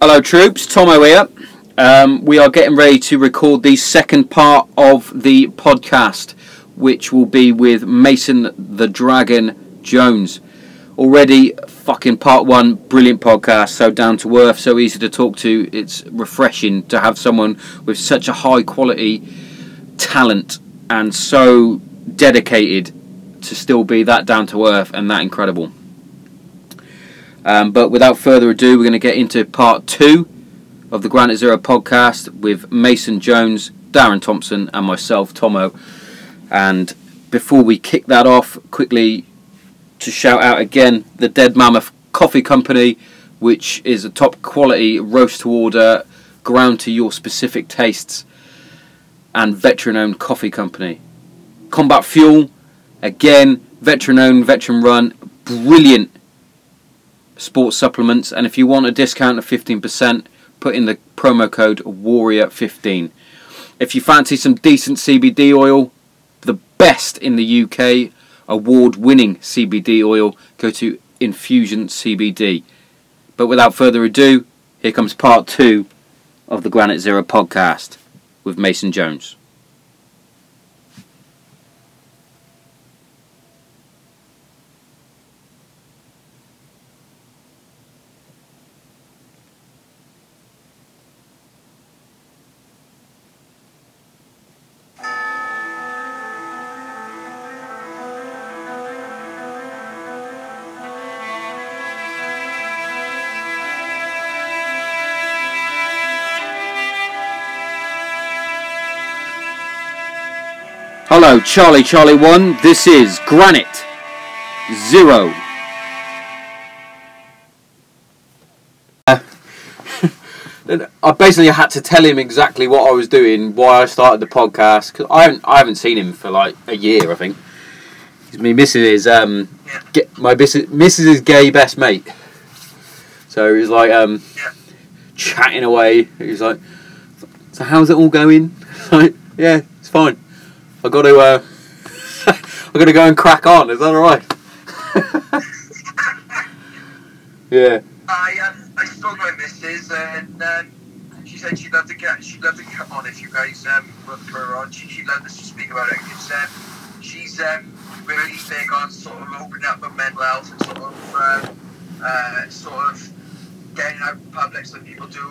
Hello, troops. Tomo here. Um, we are getting ready to record the second part of the podcast, which will be with Mason the Dragon Jones. Already, fucking part one, brilliant podcast, so down to earth, so easy to talk to. It's refreshing to have someone with such a high quality talent and so dedicated to still be that down to earth and that incredible. Um, but without further ado, we're going to get into part two of the Granite Zero podcast with Mason Jones, Darren Thompson, and myself, Tomo. And before we kick that off, quickly to shout out again the Dead Mammoth Coffee Company, which is a top quality roast to order, ground to your specific tastes, and veteran owned coffee company. Combat Fuel, again, veteran owned, veteran run, brilliant sports supplements. And if you want a discount of 15%, put in the promo code Warrior15. If you fancy some decent CBD oil, the best in the UK, award winning CBD oil, go to Infusion CBD. But without further ado, here comes part two of the Granite Zero podcast with Mason Jones. Hello, Charlie Charlie 1. This is Granite Zero. I basically had to tell him exactly what I was doing, why I started the podcast. Cause I haven't, I haven't seen him for like a year, I think. He's me missing his um, get, my missus, Mrs. gay best mate. So he's like um, chatting away. He's like, "So how's it all going?" like, "Yeah, it's fine." I got to uh, I got to go and crack on. Is that all right? yeah. I um, I spoke to my missus and um, she said she'd love to get she'd love to come on if you guys um put her on. She, she'd love us to speak about it because um, she's um really big on sort of opening up with mental health and sort of uh, uh, sort of getting out in public so people do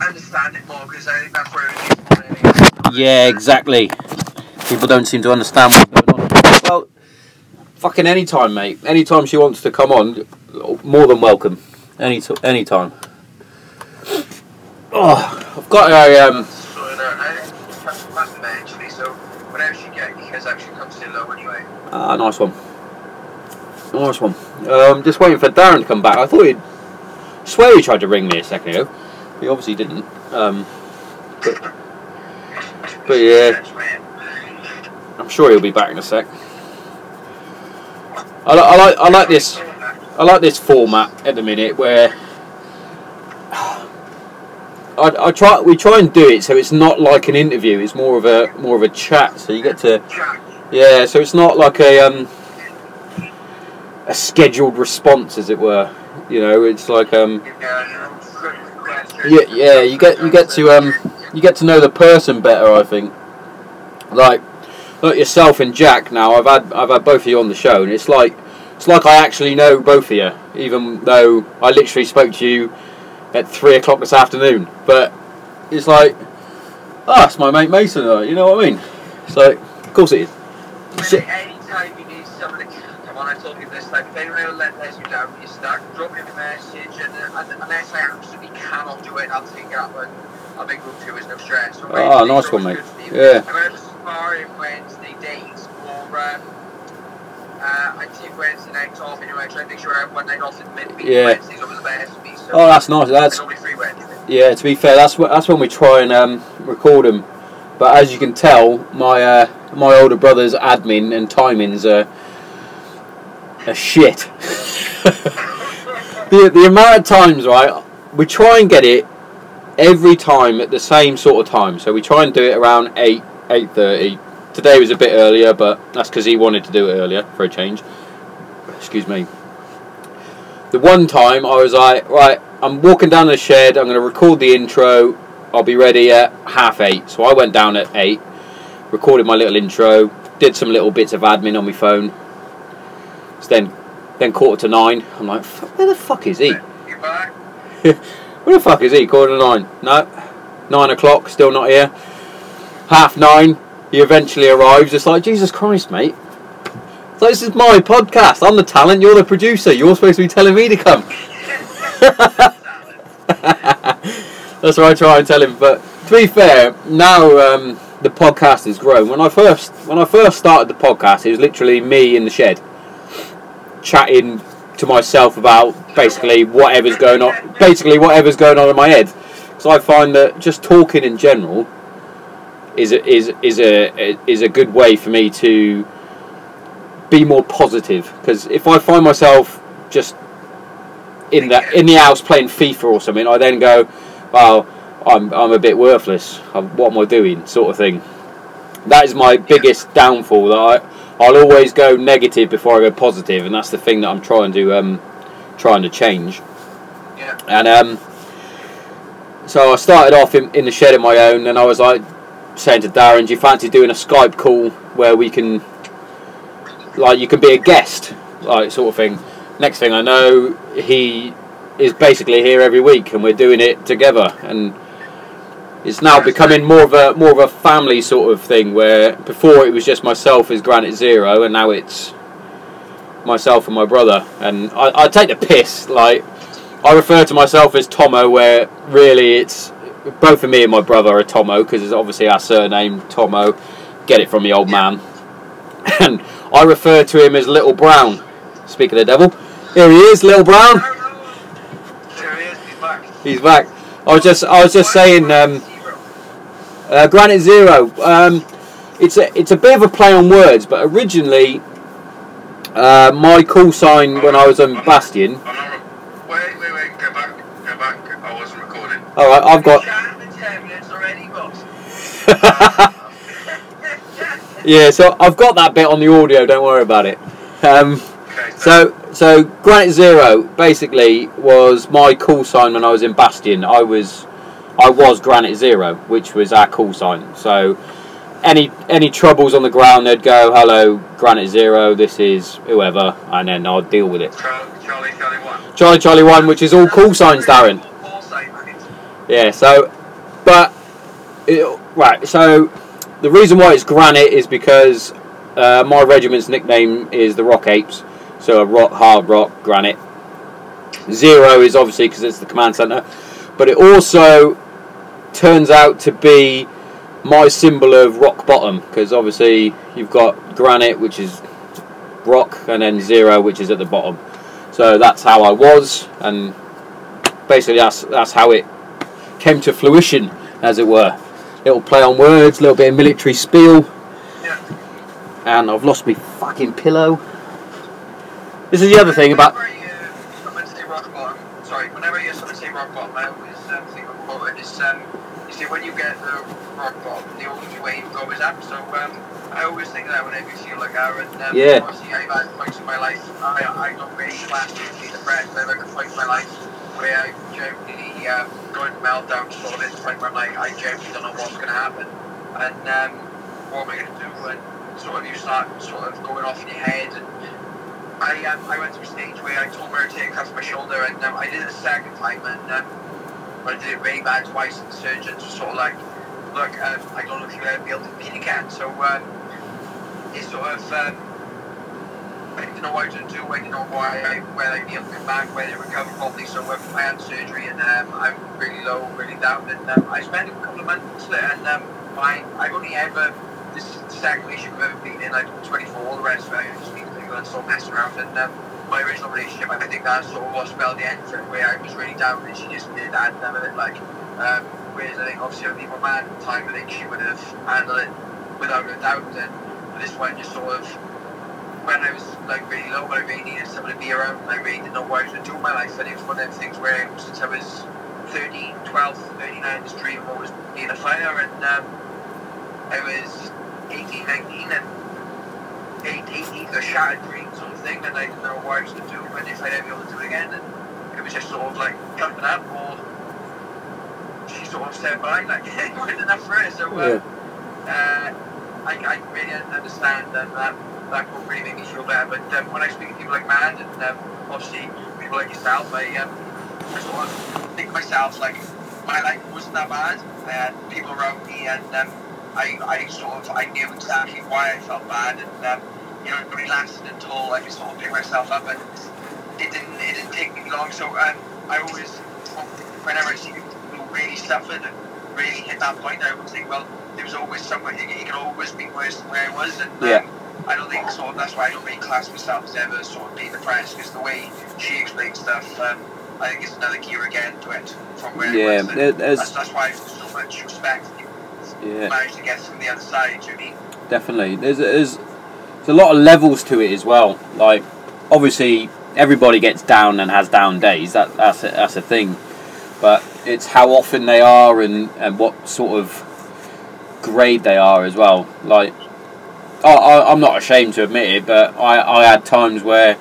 understand it more because I think that's where it is. more than anything. Yeah, exactly. People don't seem to understand what's going on. Well, fucking anytime, mate. Anytime she wants to come on, more than welcome. Any t- anytime. Oh, I've got a um. So I think it's that's eventually. So whenever she gets, because actually comes in low anyway. Ah, nice one. Nice one. Um, just waiting for Darren to come back. I thought he'd. swear he tried to ring me a second ago. He obviously didn't. Um, but, but yeah, I'm sure he'll be back in a sec. I, I like I like this I like this format at the minute where I, I try we try and do it so it's not like an interview. It's more of a more of a chat. So you get to yeah. So it's not like a um a scheduled response, as it were. You know, it's like um yeah yeah. You get you get to um you get to know the person better. I think like like yourself and Jack. Now I've had I've had both of you on the show, and it's like it's like I actually know both of you, even though I literally spoke to you at three o'clock this afternoon. But it's like, ah, it's my mate Mason. uh, You know what I mean? So of course it is. Anytime you need somebody, come on, I told you this, like, if anyone ever let let you down, you start, drop me a message, and, uh, and unless I absolutely cannot do it, I'll take it up, and I'll make room two is no stress. So Ah, nice one, mate. Yeah. I'm going to sparring Wednesday days, or, um, uh, I Wednesday nights off anyway, I try to make sure I have one night off in midweek. Yeah. Wednesday's always the best me, so. Oh, that's nice. That's only free Wednesday. Yeah, to be fair, that's wh- that's when we try and um, record them. But as you can tell, my uh, my older brother's admin and timings are are shit. the the amount of times, right? We try and get it every time at the same sort of time. So we try and do it around eight eight thirty. Today was a bit earlier, but that's because he wanted to do it earlier for a change. Excuse me. The one time I was like, right, I'm walking down the shed. I'm going to record the intro. I'll be ready at half eight. So I went down at eight, recorded my little intro, did some little bits of admin on my phone. So then, then quarter to nine. I'm like, where the fuck is he? Where the fuck is he? Quarter to nine. No, nine o'clock. Still not here. Half nine. He eventually arrives. It's like Jesus Christ, mate. So this is my podcast. I'm the talent. You're the producer. You're supposed to be telling me to come. That's what I try and tell him. But to be fair, now um, the podcast has grown. When I first when I first started the podcast, it was literally me in the shed, chatting to myself about basically whatever's going on. Basically, whatever's going on in my head. So I find that just talking in general is a, is is a is a good way for me to be more positive. Because if I find myself just in the in the house playing FIFA or something, I then go, "Well, I'm I'm a bit worthless. I'm, what am I doing?" Sort of thing. That is my biggest downfall. That I I'll always go negative before I go positive, and that's the thing that I'm trying to um trying to change. Yeah. And um, so I started off in, in the shed on my own, and I was like saying to Darren, "Do you fancy doing a Skype call where we can, like, you can be a guest, like, sort of thing?" Next thing I know, he is basically here every week, and we're doing it together, and it's now becoming more of a more of a family sort of thing. Where before it was just myself as Granite Zero, and now it's myself and my brother, and I, I take the piss like. I refer to myself as Tomo, where really it's both of me and my brother are Tomo because it's obviously our surname Tomo. Get it from the old man, and I refer to him as Little Brown. Speaking of the devil, here he is, Little Brown. There he is, he's back. He's back. I was just, I was just saying, um, uh, Granite Zero. Um, it's a, it's a bit of a play on words, but originally, uh, my call sign when I was on Bastion. I'm not. Wait, wait, wait. Go back. Go back. I wasn't recording. All right, I've got. Chatting for 10 minutes already, boss. Yeah, so I've got that bit on the audio. Don't worry about it. Um, so, so Granite Zero basically was my call sign when I was in Bastion. I was, I was Granite Zero, which was our call sign. So, any any troubles on the ground, they'd go, "Hello, Granite Zero. This is whoever," and then I'd deal with it. Charlie, Charlie, 1. Charlie Charlie One, which is all call signs, Darren. Yeah, so, but, it, right, so the reason why it's granite is because uh, my regiment's nickname is the Rock Apes, so a rock, hard rock, granite. Zero is obviously because it's the command centre, but it also turns out to be my symbol of rock bottom because obviously you've got granite, which is rock, and then zero, which is at the bottom. So that's how I was, and basically that's that's how it came to fruition, as it were. Little play on words, little bit of military spiel, Yeah. and I've lost my fucking pillow. This is the other thing about. Whenever you hear someone say rock bottom, sorry, whenever you hear someone say rock bottom, I always um, think of. It's, um, you see, when you get the rock bottom, the only way you go is up. So um, I always think that whenever you feel like um, Yeah. obviously, I've had points in my life. I, I don't really class it as a friend, but I've had points in my life where I um, going meltdown sort of the point where I'm like, I genuinely don't know what's going to happen. And um, what am I going to do? And sort of you start sort of going off in your head and I um, I went to a stage where I told her to take across my shoulder, and um, I did it a second time, and um, I did it really bad twice, and the surgeons were sort of like, "Look, um, I don't know if you'll ever be able to compete again." So um, it's sort of um, I didn't know what I was going to do. I didn't know why I, whether I'd be able to come back, whether I'd recover properly. So um, I had surgery, and um, I'm really low, really down, and um, I spent a couple of months there, and um, I I've only ever this is the second relationship I've ever been in. Like 24, all the rest of it, I just been and still messing around. And um, my original relationship, I think that sort of was spelled the end for where I was really down and she just did add none of it. Like, um, whereas I think obviously with my man at the time, I think she would have handled it without a doubt. And this one just sort of when I was like really low, I really needed someone to be around. And I really didn't know what I was going to do my life. And it was one of them things where since I was 13, 12, 39, this dream of always being a fighter. And um, I was 18, 19, and 8, 18, a shattered dream sort of thing. And I didn't know what I was going to do and if I'd ever be able to do it again. And it it was just sort of like coming up, or she sort of said bye, like good enough for her. So uh, uh, I, I really didn't understand and that that will really make me feel. But um, when I speak to people like Mad and um, obviously people like yourself, I, um, I sort of think myself like my life wasn't that bad. I had people around me and um, I, I sort of I knew exactly why I felt bad and um, you know it really lasted until I could sort of pick myself up and it didn't it didn't take me long. So um, I always whenever I see people who really suffered and really hit that point, I would think well there was always somewhere it could always be worse than where I was and. Um, Yeah. I don't think sort of that's why I don't really class myself as ever sort of being depressed because the way she explains stuff, um, I think it's another gear again to it from where Yeah, it was. There's- that's, that's why I have so much respect for people who Yeah. managed to get from the other side. You know what I mean? definitely. There's there's there's a lot of levels to it as well. Like obviously everybody gets down and has down days. That that's a, that's a thing. But it's how often they are and, and what sort of grade they are as well. Like I, I I'm not ashamed to admit it, but I, I had times where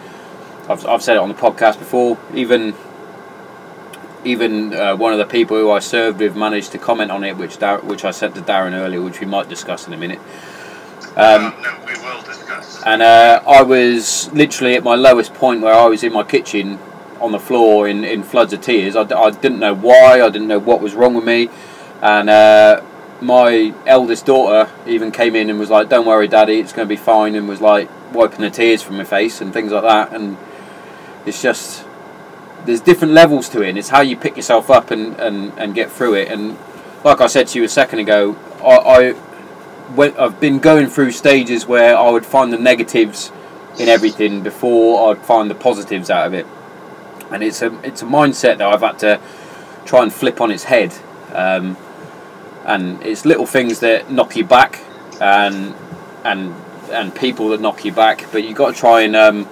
I've I've said it on the podcast before. Even even uh, one of the people who I served with managed to comment on it, which Dar- which I said to Darren earlier, which we might discuss in a minute. Um, Um, no, we will discuss. and uh, I was literally at my lowest point where I was in my kitchen on the floor in, in floods of tears. I, d- I didn't know why, I didn't know what was wrong with me. And uh, my eldest daughter even came in and was like, Don't worry, daddy, it's going to be fine. And was like wiping the tears from my face and things like that. And it's just, there's different levels to it. And it's how you pick yourself up and, and, and get through it. And like I said to you a second ago, I, I when I've been going through stages where I would find the negatives in everything before I'd find the positives out of it, and it's a it's a mindset that I've had to try and flip on its head, um, and it's little things that knock you back, and and and people that knock you back, but you have got to try and um,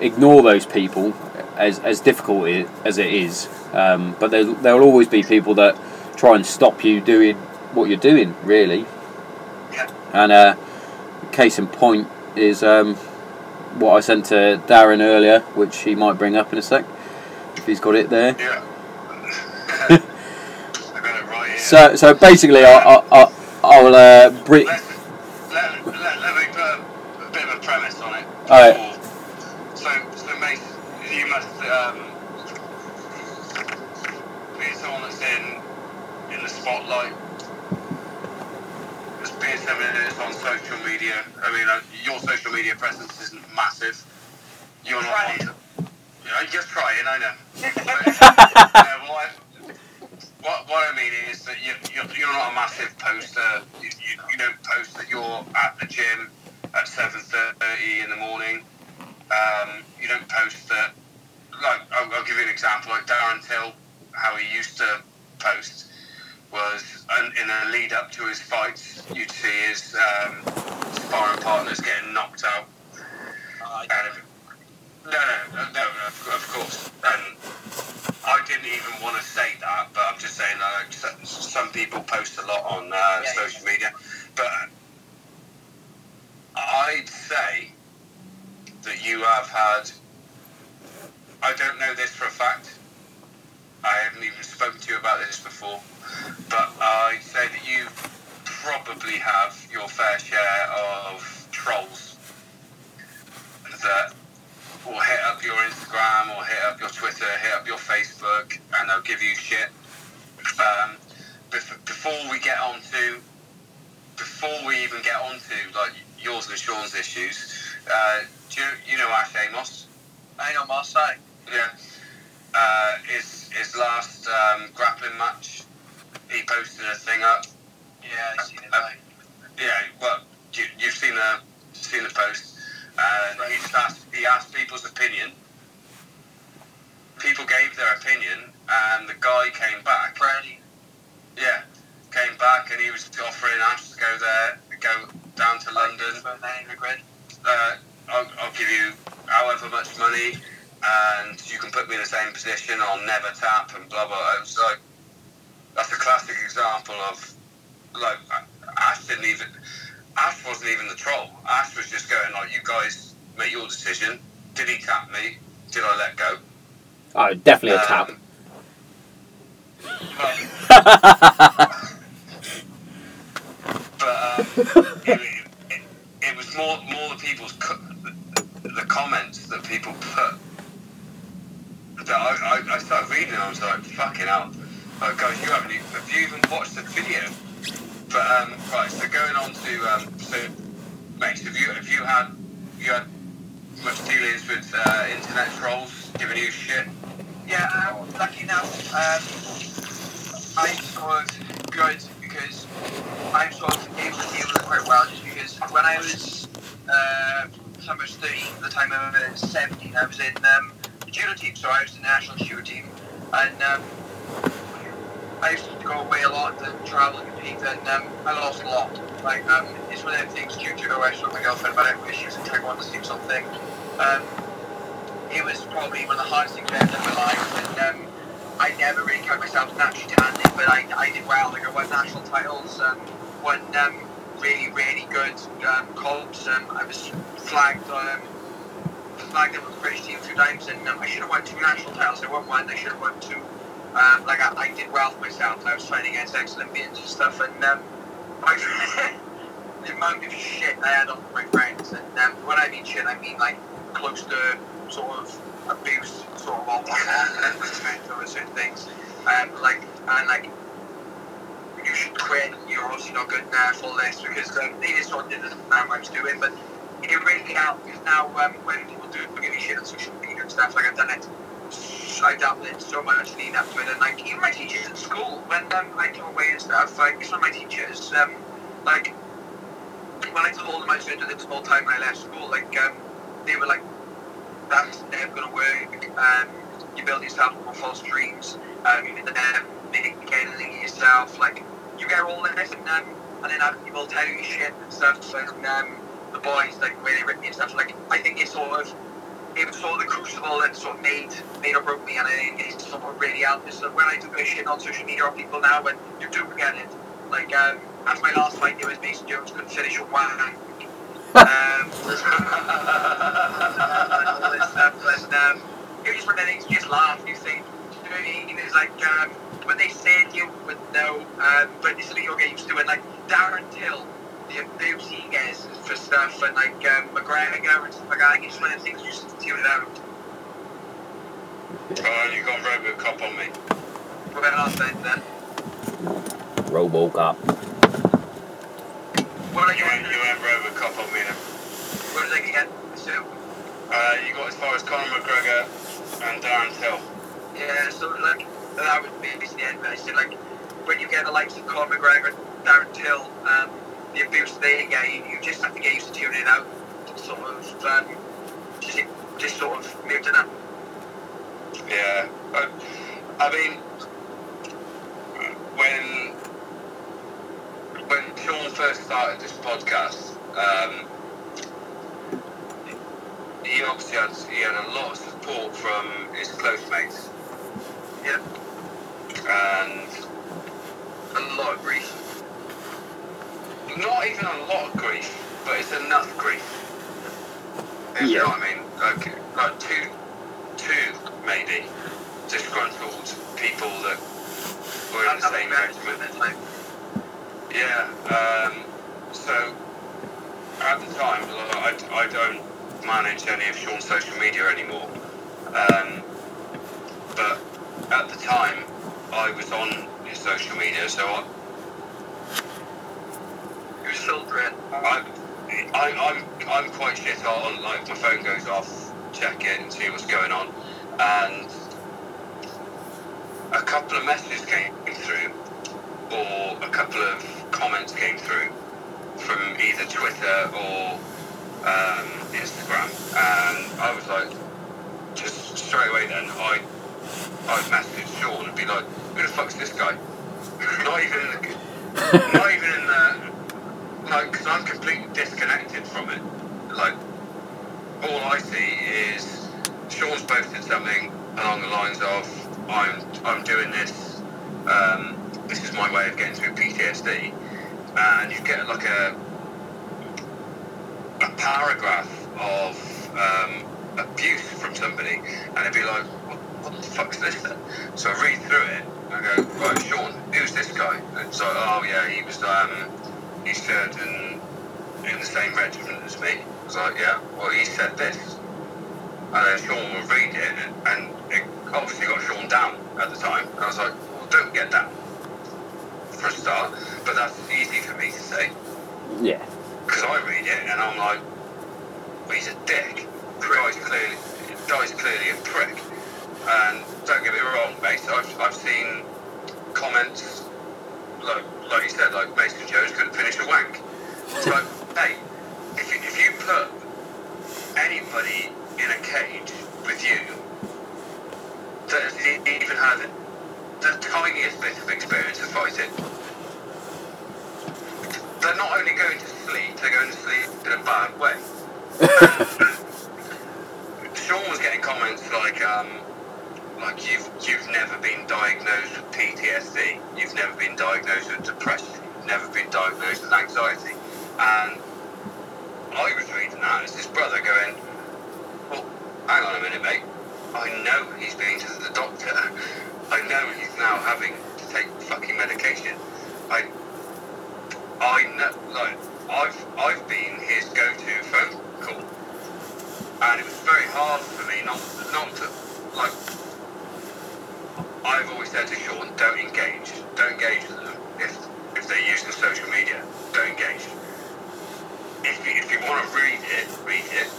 ignore those people as as difficult as it is, um, but there there will always be people that try and stop you doing what you're doing, really. Yeah. And uh, case in point is um, what I sent to Darren earlier, which he might bring up in a sec, if he's got it there. Yeah. I got it right here. So, so basically, I, I, I, I'll uh, bring. Let's, let, let, let me put a bit of a premise on it. Alright. So, so mate, you must, um, being someone that's in, in the spotlight, as being someone that's on social media, I mean, uh, your social media presence isn't massive. You're not one Trying. to, you know, just trying, I know. yeah, what, I, what, what I mean is that you, you're, you're not a massive poster. You, you, you don't post that you're at the gym at 7.30 in the morning. Um, you don't post that, like, I'll, I'll give you an example, like Darren Till, how he used to post was in a lead up to his fights, you'd see his um, sparring partners getting knocked out. And if, no, no, no, no, of, course. And I didn't even want to say that, but I'm just saying that like, some, some people post a lot on uh, Yeah, social media. But I'd say that you have had. I don't know this for a fact. I haven't even spoken to you about this before, but I'd say that you probably have your fair share of trolls that will hit up your Instagram or hit up your Twitter, hit up your Facebook, and they'll give you shit. Um, bef- before we get on to, before we even get on to like yours and Sean's issues, uh, do you, you know Ash Amos? I know Marseille. Yeah. Uh, his his last um, grappling match, he posted a thing up. Yeah, I seen it. Uh, Yeah, well, you, you've seen the seen the post. Uh, he asked he asked people's opinion. People gave their opinion, and the guy came back. Brownie. Yeah, came back, and he was offering Ash to go there, go down to London. For 900 quid. Uh, I'll, I'll give you however much money, and you can put me in the same position. I'll never tap, and blah blah. It was like that's a classic example of like Ash didn't even. Ash wasn't even the troll. Ash was just going like, "You guys make your decision. Did he tap me? Did I let go?" Oh, definitely a tap. Um, but but um, it, it, it was more more the people's co- the, the comments that people put that I, I, I started reading and I was like fucking hell like guys you haven't even, have you even watched the video but um, right so going on to um, so mate have you have you had you had much dealings with uh, internet trolls giving you shit? Yeah, um, lucky enough, um, I'm sort of good because I'm sort of able to deal with it quite well just because when I was uh, 30, at the time I was 17, I was in um, the judo team, so I was in the national judo team, and um, I used to go away a lot and travel and compete, and um, I lost a lot. Like, um, it's one of the things, judo, I spoke to my girlfriend about it, she was in Taekwondo team something. Um, it was probably one of the hardest things I've ever in my life, and um, I never really count myself naturally talented, but I, I did well. Like I won national titles, um, won um, really really good um, comps. Um, I was flagged um, flagged up with the British team two times, and um, I should have won two national titles. I won one, I should have won two. Um, like I, I did well for myself. I was training against ex-Olympians and stuff, and um, I, the amount of shit I had off my friends, and um, when I mean shit, I mean like close to sort of abuse, sort of off over certain things. Um, like and like you should quit. You're obviously not good enough. All this because um, they just sort of didn't understand what I was doing, but it really helped because now um, when people do give me shit on social media and stuff, like I've done it. I dabbled in so much leading up to it, and like even my teachers at school, when um, I go away and stuff, like some of my teachers, um, like when I told them I to do this full time I left school, like um, they were like, "That's never to work. Um, you build yourself on false dreams. Um, you never make anything yourself. Like you get all this, and um, and then other people tell you shit and stuff. And um, the boys, like where they rip me and stuff. Like I think it's sort of it was sort of the crucible that sort of made made or broke me, and I think it's sort of really helped. So when I do a shit on social media or people now, when you do get it, like um, after my last fight, it was Mason Jones couldn't finish a one. Um, and um, it was just one of you just laugh. You think, you know what I mean? It's like um, when they said you would know, um, but what you'll get used to. And like Darren Till, the abuse he gets for stuff, and like um, McGregor and stuff like that. Like, it's one of the things you just tune it out. oh you got Robocop on me What about last night then? Robocop. What did you I went, get? you went Robocop on me then What did I get? So uh, you got as far as Conor McGregor and Darren Till yeah, so like that would be basically the end. But I said like when you get the likes of Conor McGregor, Darren Till, um, the abuse they get, you, you just have to get used to tuning it out. Sort of um, just just sort of muting up. Yeah, but, I mean, when when Sean first started this podcast, um, he obviously had he had a lot of support from his close mates, Yeah, and a lot of grief. Not even a lot of grief, but it's enough grief. If you know what I mean? Like, like two, two maybe disgruntled people that were in the same regiment. like Yeah. Um, so at the time, I, I don't manage any of Sean's social media anymore. Um, but at the time, I was on his social media, so I, your children. I, I, I'm I'm quite shit on like my phone goes off, check it and see what's going on, and a couple of messages came through, or a couple of comments came through from either Twitter or um, Instagram, and I was like, just straight away then I I'd message Sean and be like, who the fuck's this guy? not even in the, not even in the like, because I'm completely disconnected from it. Like, all I see is Sean's posted something along the lines of, "I'm I'm doing this. Um, this is my way of getting through PTSD," and you get like a a paragraph of um, abuse from somebody, and it'd be like, "What what the fuck's this then? So I read through it. I go, right, Sean, who's this guy? And like, oh yeah, he was um, he served in in the same regiment as me. I was like, yeah, well he said this. And then Sean would read it, and, it obviously got Sean down at the time. And I was like, well, don't get down for a start. But that's easy for me to say Yeah. because I read it and I'm like, well, he's a dick. Guy's clearly, guy's clearly a prick. And don't get me wrong, mate. I've, I've seen comments like, like you said, like Mason Jones couldn't finish a wank. Like, hey, if you, if you put anybody in a cage with you that has even had the tiniest bit of experience of fighting, they're not only going to sleep, they're going to sleep in a bad way. Sean was getting comments like, um, like you've you've never been diagnosed with PTSD, you've never been diagnosed with depression, you've never been diagnosed with anxiety, and I was reading that as his brother going, well, hang on a minute, mate. I know he's been to the doctor. I know he's now having to take fucking medication. I I know, like, I've I've been his go-to phone call, and it was very hard for me not not to like. I've always said to Sean, don't engage, don't engage with them if if they're using social media, don't engage. If you, if you want to read it, read it,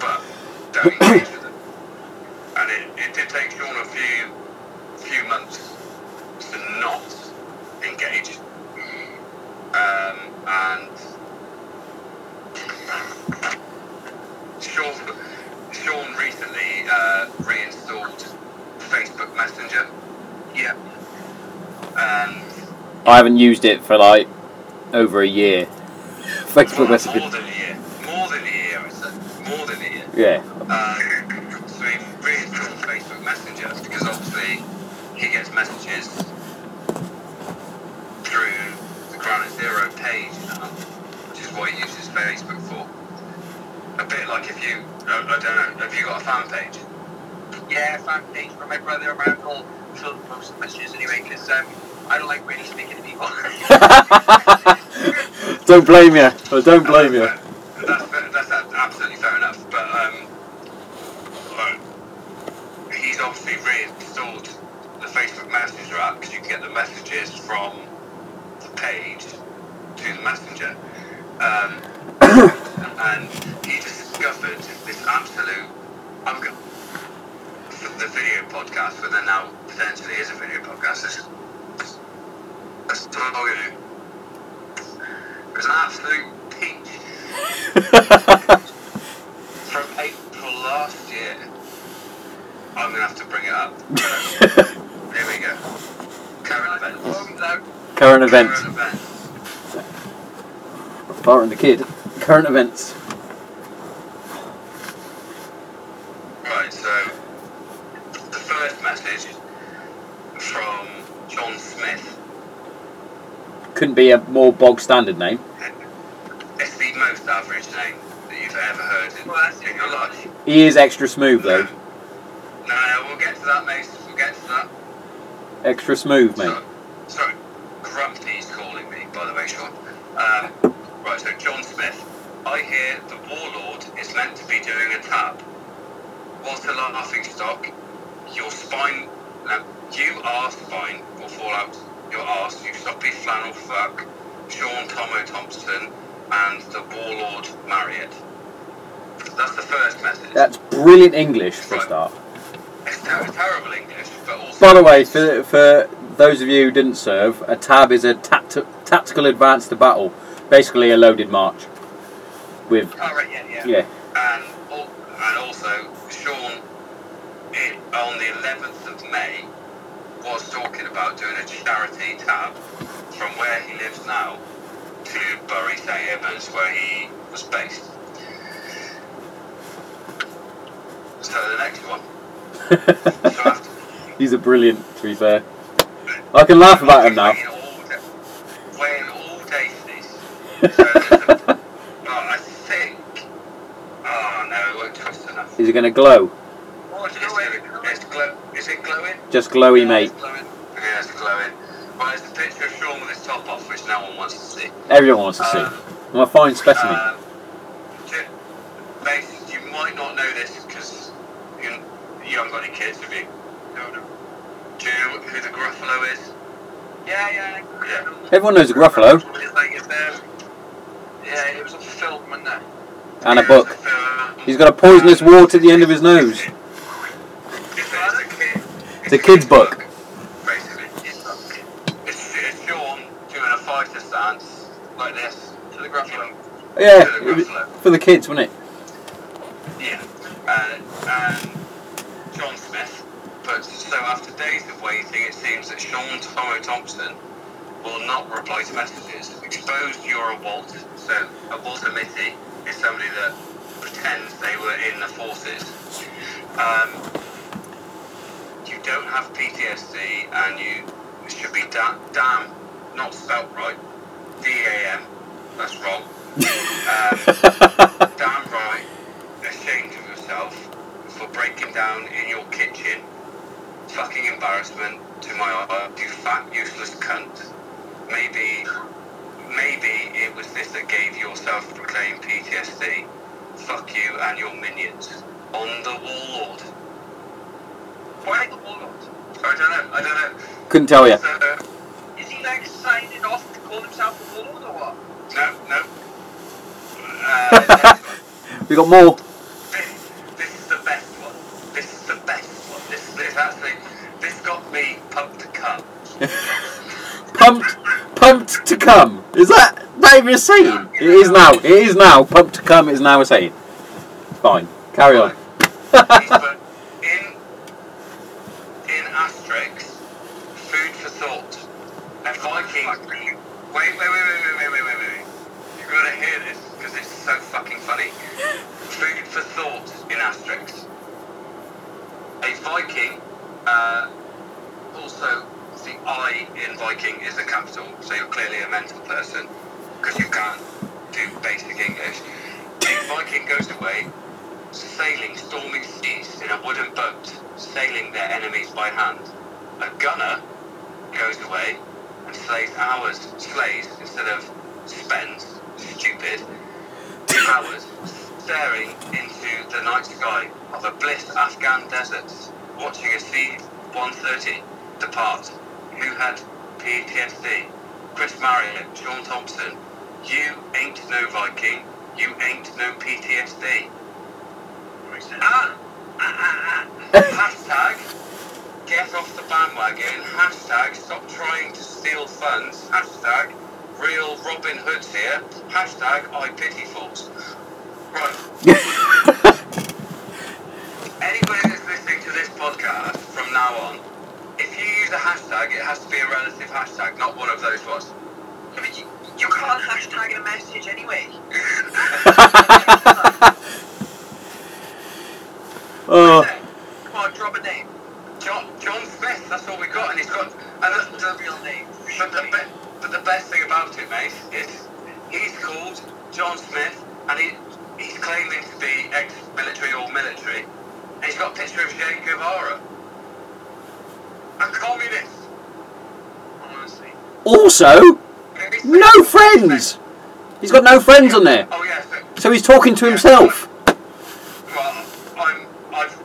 but don't engage with them. And it, it did take Sean a few few months to not engage. Um, and Sean, Sean recently uh, reinstalled Facebook Messenger. Yeah. And I haven't used it for like over a year. Facebook more, Messenger. more than a year. More than a year, I said. More than a year. Yeah. Um, so he reinstalled Facebook Messenger because obviously he gets messages through the Granite Zero page now, which is what he uses Facebook for. A bit like if you, I don't know, have you got a fan page? Yeah, fan page for my brother or my uncle. She'll post messages anyway because um, I don't like really speaking to people. don't blame you. Oh, don't blame you. That's, fair- that's absolutely fair enough, but um, like, he's obviously reinstalled the Facebook Messenger app because you can get the messages from the page to the Messenger. Um, and he just discovered this absolute. I'm the video podcast, but then now potentially is a video podcast. It's, it's targeted. It was an absolute peach from April last year. I'm gonna have to bring it up. Here we go. Current events. Oh, Current events. Current events. Barton the kid. Current events. Right, so the first message from John Smith. Couldn't be a more bog standard name. It's the most average name that you've ever heard in, Well, in your life. He is extra smooth though. No, no, we'll get to that, mate. We'll get to that. Extra smooth, mate. So, sorry, Grumpy's calling me, by the way, Sean. Um, right, so John Smith. I hear the Warlord is meant to be doing a tap. What's a laughing stock? Your spine, no, you are spine will fall out your you soppy flannel fuck. Sean Tomo Thompson and the Warlord Marriott. That's the first message. That's brilliant English for a start. It's ter- terrible English, but also. By the way, for, for those of you who didn't serve, a tab is a tact- tactical advance to battle, basically a loaded march. With Oh, right, yeah, yeah. yeah, and and also Sean it, on the 11th of May was talking about doing a charity tab from where he lives now to Bury St Edmunds where he was based. So the next one. So after, he's a brilliant. To be fair, I can laugh about him now. All day, waiting all day for this. So a, well, I think. Oh no, it won't twist enough. Is he going to glow? Oh, It's do gonna, it. it's Just glowy, mate. Yeah, it's glowing. Well, there's a picture of Sean with his top off, which no one wants to see. Everyone wants to see. Um, I'm a fine specimen. Um, basically, you might not know this because you, you haven't got any kids, have you? No, no. Do you know who the Gruffalo is? Yeah, yeah. Yeah. Everyone knows the Gruffalo. It's like it's there. Yeah, it was a film, wasn't it? And a book. a. He's got a poisonous wart at the end of his nose. It's, it's a kid. It's a kid's book. Basically, it's, it's, it's Sean doing a fighter stance like this To the Gruffalo. Yeah, to the it for the kids, wasn't it? Yeah, uh, and John Smith. But so after days of waiting, it seems that Sean Tomo Thompson will not reply to messages. Exposed you're a Walt. So a Walter-Mitty is somebody that pretends they were in the forces. Um, don't have PTSD, and you should be da- damn not spelt right. D-A-M. That's wrong. Um, damn right ashamed of yourself for breaking down in your kitchen. Fucking embarrassment to my eye. You fat, useless cunt. Maybe, maybe it was this that gave your self-proclaimed PTSD. Fuck you and your minions. On the Warlord. Why the Warlord? I don't know. I don't know. Couldn't tell you. So, uh, Is he like signing off to call himself a Warlord or what? no, no. Uh, We got more. this, this is the best one. This is the best one. This, this actually, this got me pumped to come. Pumped, pumped to come. Is that not even a saying? It is now. It is now. Pumped to come is now a saying. Fine. Carry on. Viking. Uh, also, the I in Viking is a capital, so you're clearly a mental person because you can't do basic English. A Viking goes away sailing stormy seas in a wooden boat, sailing their enemies by hand. A gunner goes away and slays hours, slays instead of spends, stupid, hours staring into the night sky of a bliss Afghan desert, watching a C-130 depart. Who had PTSD? Chris Marriott, Sean Thompson. You ain't no Viking. You ain't no PTSD. Ah, ah, ah, ah. Hashtag get off the bandwagon. Hashtag stop trying to steal funds. Hashtag real Robin Hoods here. Hashtag I pity fools. Anybody that's listening to this podcast from now on, if you use a hashtag, it has to be a relative hashtag, not one of those ones. I mean, you, you can't hashtag a message anyway. oh, Come on, drop a name. John, John Smith, that's all we got, and he's got. And That's the, the real name. but, the, be- but the best thing about it, mate, is he's called John Smith, and he he's claiming to be ex-military or military, and he's got a picture of Che Guevara. A communist. Honestly. Also, no friends. He's got no friends on there, Oh yeah. So, so he's talking to himself. Well, I'm, I've,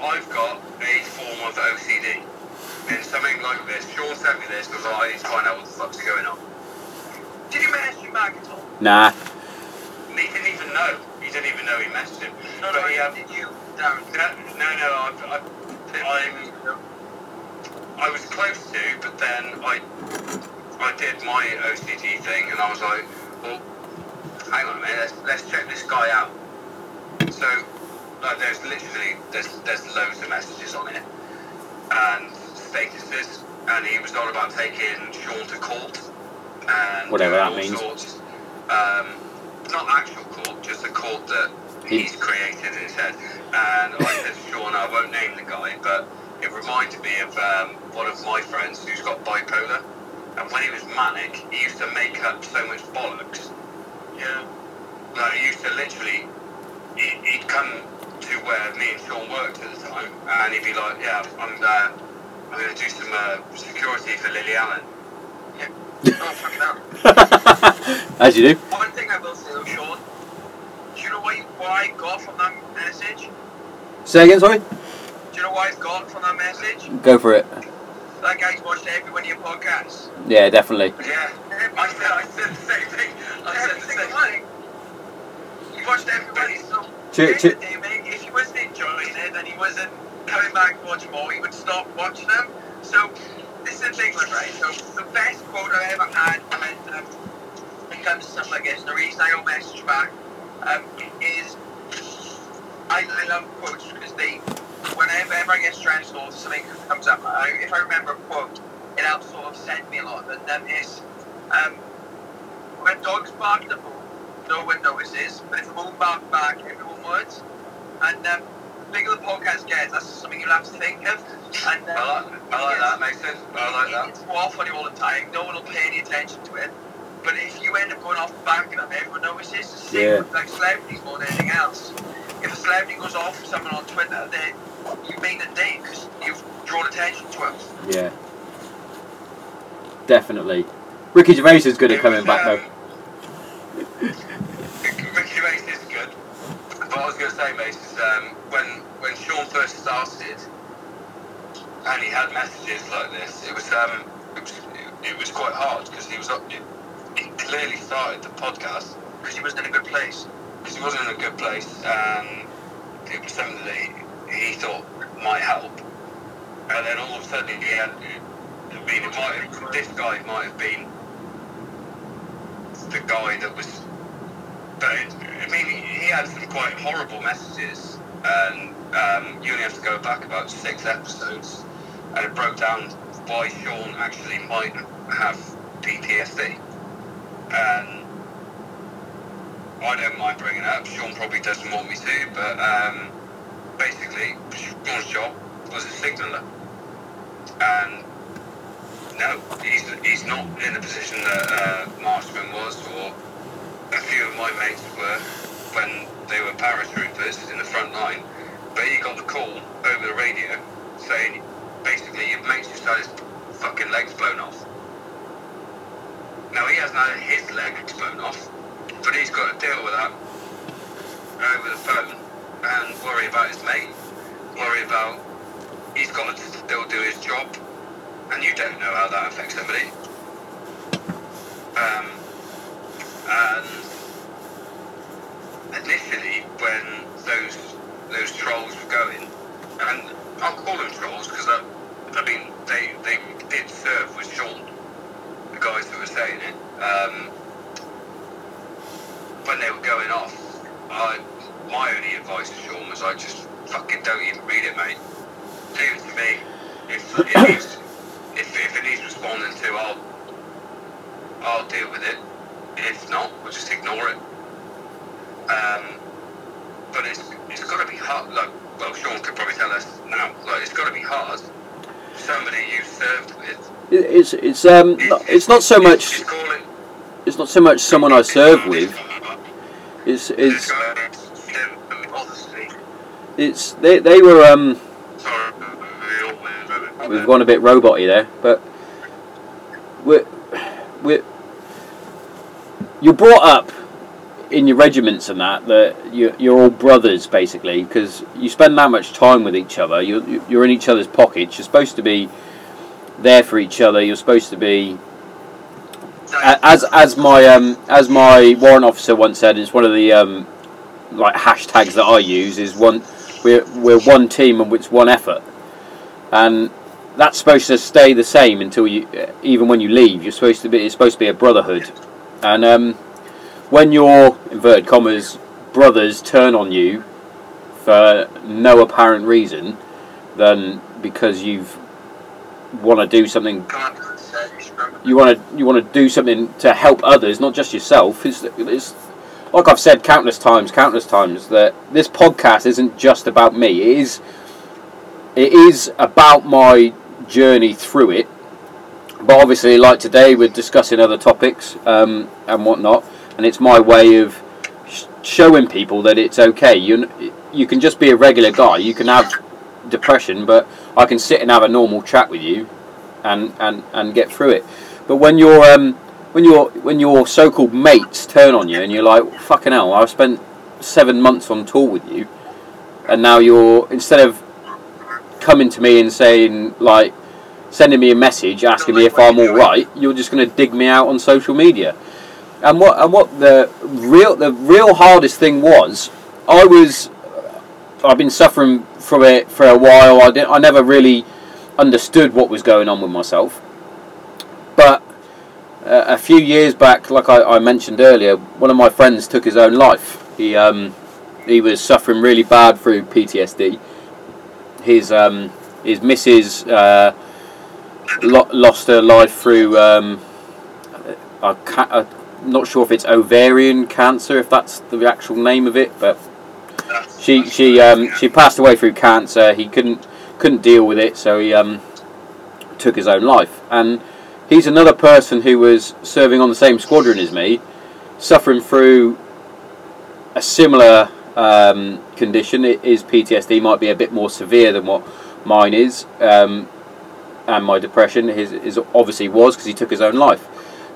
I've got a form of OCD. In something like this, Sean sent me this because I need to find out what the fuck's going on. Did you him back at all? Nah. He didn't even know. He didn't even know he messaged him. No, no, but he, um, did you, Darren? no, no, no. I, I, I'm, I was close to, but then I, I did my OCD thing, and I was like, well, hang on a minute, let's, let's check this guy out. So, uh, there's literally there's there's loads of messages on it, and statuses, and he was on about taking Sean to court, and Whatever that means. Sorts, um, not actual court, just a court that he's created in his head. And I said to Sean, I won't name the guy, but it reminded me of um, one of my friends who's got bipolar. And when he was manic, he used to make up so much bollocks. Yeah. Like he used to literally, he, he'd come to where me and Sean worked at the time, and he'd be like, "Yeah, I'm uh, I'm going to do some uh, security for Lily Allen. Oh, fucking hell. As you do. One thing I will say though, Sean, do you know why, why I got from that message? Say again, sorry. Do you know why I got from that message? Go for it. That guy's watched every one of your podcasts. Yeah, definitely. Yeah, I said, I said the same thing. I said Every the same one. thing. He watched everybody, so Che- at che- the end of the day, mate, if he wasn't enjoying it and he wasn't coming back to watch more, he would stop watching them. So this is thing, right? So the best quote I've ever had when um, it comes to stuff like this, the reason I don't message back um, is I, I love quotes because they, whenever I get stressed or something comes up, I, if I remember a quote, it helps sort of send me a lot. And um, is um, when dogs bark the moon, no one notices, but if the moon barked back, everyone would. And um, bigger the podcast gets, that's something you'll have to think of. And um, I like, I like that, makes sense. I like that. It's off on you all the time. No one will pay any attention to it. But if you end up going off the back of them, everyone notices. It's the same Yeah. with like celebrities more than anything else. If a celebrity goes off with someone on Twitter, then you made a day because you've drawn attention to them. Yeah. Definitely. Ricky Gervais is good at coming was, back um, though. Ricky Gervais is good. But I was going to say, mate, is um, when when Sean first started, and he had messages like this, it was um, it was, it was quite hard because he was up. He clearly started the podcast Because he wasn't in a good place. because he wasn't in a good place, and it was something that he, he thought might help. And then all of a sudden, he had. I mean, it might have, this guy might have been the guy that was. But I mean, he had some quite horrible messages, and um, you only have to go back about six episodes, and it broke down why Sean actually might have PTSD. And I don't mind bringing it up. Sean probably doesn't want me to, but um, basically, Sean's job was a signaller, and no, he's he's not in the position that uh, Marshman was, or a few of my mates were when they were paratroopers in the front line. He got the call over the radio saying, basically, your mate's just had his fucking legs blown off. Now he hasn't had his legs blown off, but he's got to deal with that over the phone and worry about his mate, worry about he's got to still do his job, and you don't know how that affects somebody. Um, and initially, when those those trolls were going, and I'll call them trolls because I, I mean they they did serve with Sean, the guys that were saying it. Um, when they were going off, I my only advice to Sean was I just fucking don't even read it, mate. Leave it to me. If it needs, if, if it needs responding to, I'll I'll deal with it. If not, we'll just ignore it. Um, but it's it's got to be hard. Like, well, Sean could probably tell us now. Like, it's got to be hard. Somebody you served with. It's it's um not- it's not so much It's it's not so much someone I serve with. It's it's it's they they were um We've gone a bit roboty there, but we're we're you're brought up in your regiments and that that you you're all brothers basically because you spend that much time with each other. You you're in each other's pockets. You're supposed to be there for each other. You're supposed to be as as my um as my warrant officer once said, it's one of the um like hashtags that I use is one we're we're one team and it's one effort, and that's supposed to stay the same until you even when you leave. You're supposed to be it's supposed to be a brotherhood, and um when your inverted commas brothers turn on you for no apparent reason, then because you've want to do something you want to you want to do something to help others, not just yourself. It's, it's like I've said countless times, countless times that this podcast isn't just about me. It is it is about my journey through it. But obviously, like today, we're discussing other topics um, and whatnot, and it's my way of sh- showing people that it's okay. You you can just be a regular guy. You can have depression, but I can sit and have a normal chat with you, and and and get through it. But when you're um, when your when your so-called mates turn on you and you're like, fucking hell, I've spent seven months on tour with you, and now you're instead of coming to me and saying like sending me a message asking me if I'm all right, you're just going to dig me out on social media. And what and what the real the real hardest thing was, I was I've been suffering from it for a while. I didn't I never really understood what was going on with myself, but uh, a few years back, like I, I mentioned earlier, one of my friends took his own life. He um, he was suffering really bad through PTSD. His um, his missus uh, lo- lost her life through um, a, not sure if it's ovarian cancer, if that's the actual name of it, but she she um, she passed away through cancer. He couldn't couldn't deal with it, so he um, took his own life. And he's another person who was serving on the same squadron as me, suffering through a similar um, condition. It is PTSD, might be a bit more severe than what mine is, um, and my depression. His, his obviously was because he took his own life.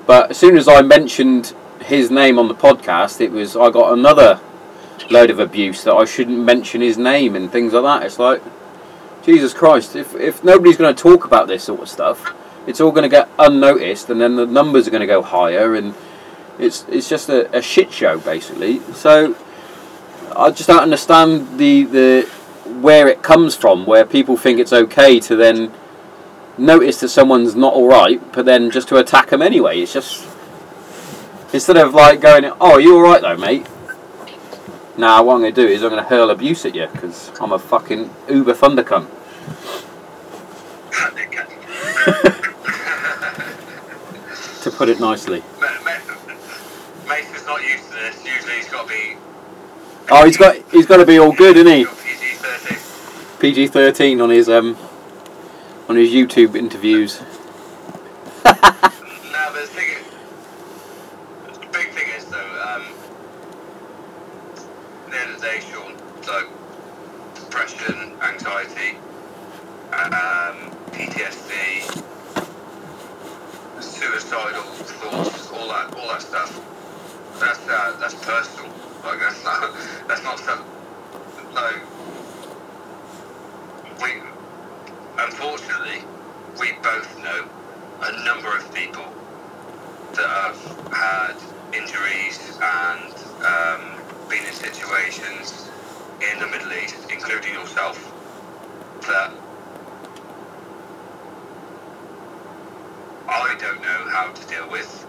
But as soon as I mentioned his name on the podcast, it was I got another load of abuse that I shouldn't mention his name and things like that. It's like Jesus Christ, if if nobody's going to talk about this sort of stuff, it's all going to get unnoticed, and then the numbers are going to go higher, and it's it's just a, a shit show basically. So I just don't understand the the where it comes from, where people think it's okay to then notice that someone's not all right, but then just to attack them anyway. It's just instead of like going, "Oh, you all right though, mate?" Now, what I'm going to do is I'm going to hurl abuse at you because I'm a fucking uber thunder cunt. to put it nicely. Mason's not used to this. Usually he's got to be. Oh, he's got he's got to be all good, isn't he? PG 13. PG thirteen on his um on his YouTube interviews. No, but the thing is, the big thing is though, um, at the end of the day, Sean, so depression, anxiety, um, PTSD, suicidal thoughts, all that, all that stuff. That's uh, that's personal. Like that's not that's not stuff. Like we, unfortunately, we both know a number of people that have had injuries and um, been in situations in the Middle East, including yourself, that I don't know how to deal with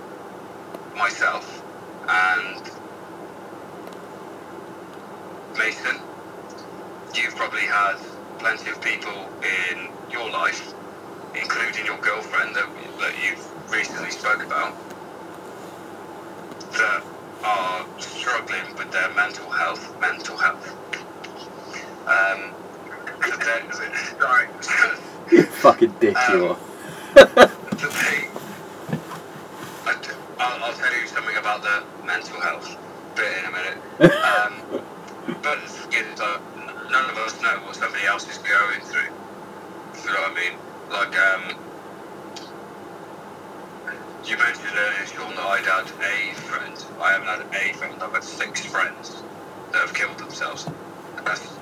myself. And Mason, you've probably had plenty of people in your life, including your girlfriend that, that you've recently spoke about, that are struggling with their mental health. Mental health. Um, sorry. You fucking dick you are. that they, I d- I'll, I'll tell you something about the mental health bit in a minute. Um, but uh, none of us know what somebody else is going through. You know what I mean? Like, um, you mentioned earlier, Sean, that I'd had a friend. I haven't had a friend. I've had six friends that have killed themselves. That's,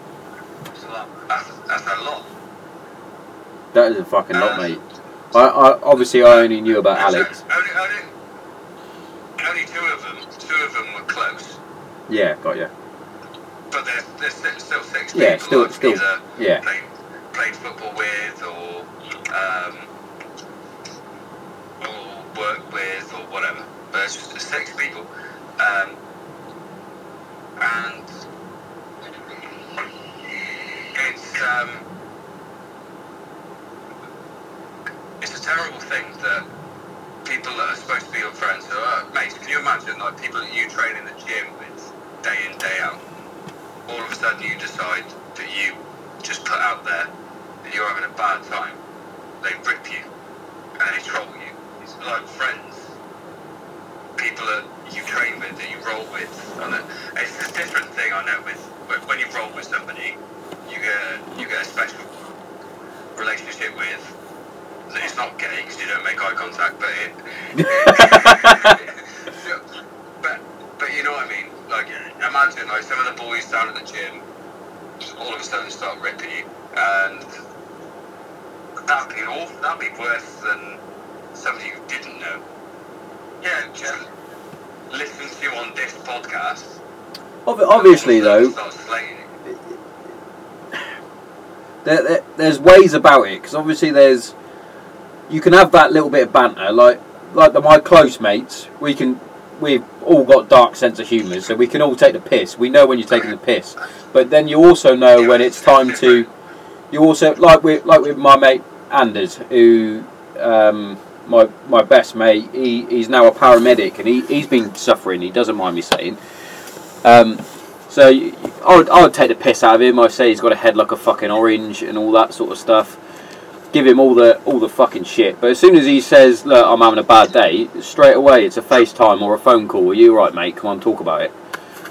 that's a lot. That's, that's a lot. That is a fucking lot, mate. I, I obviously I only knew about Alex. Only, only, only two of them. Two of them were close, Yeah, got you. but there's, there's still- still six Yeah, people still- still- either yeah. played, played football with or um, or worked with or whatever. But it's just six people, um, and it's um, it's a terrible thing that people that are supposed to be your friends. So, uh, mate, can you imagine like people that you train in the gym with day in day out? All of a sudden, you decide that you just put out there that you're having a bad time. They rip you and they troll you. It's like friends, people that you train with, that you roll with. It's a different thing, I know. With when- you roll with somebody, you get you get a special relationship with. It's not gay because you don't make eye contact, but it. but but you know what I mean. Like imagine like some of the boys down at the gym, all of a sudden start ripping you, and that'd be awful. That'd be worse than somebody you didn't know. Yeah, Just listen to you on this podcast. Ob- Obviously, all of a though, sudden start slating you. there, there, there's ways about it because obviously there's you can have that little bit of banter like like the, my close mates we can we've all got dark sense of humour so we can all take the piss we know when you're taking the piss but then you also know when it's time to you also like with like with my mate Anders who um, my my best mate he, he's now a paramedic and he, he's been suffering he doesn't mind me saying um, so I would, I would take the piss out of him. I say he's got a head like a fucking orange and all that sort of stuff. Give him all the all the fucking shit. But as soon as he says, "Look, I'm having a bad day," straight away it's a FaceTime or a phone call. Are you right, mate? Come on, talk about it.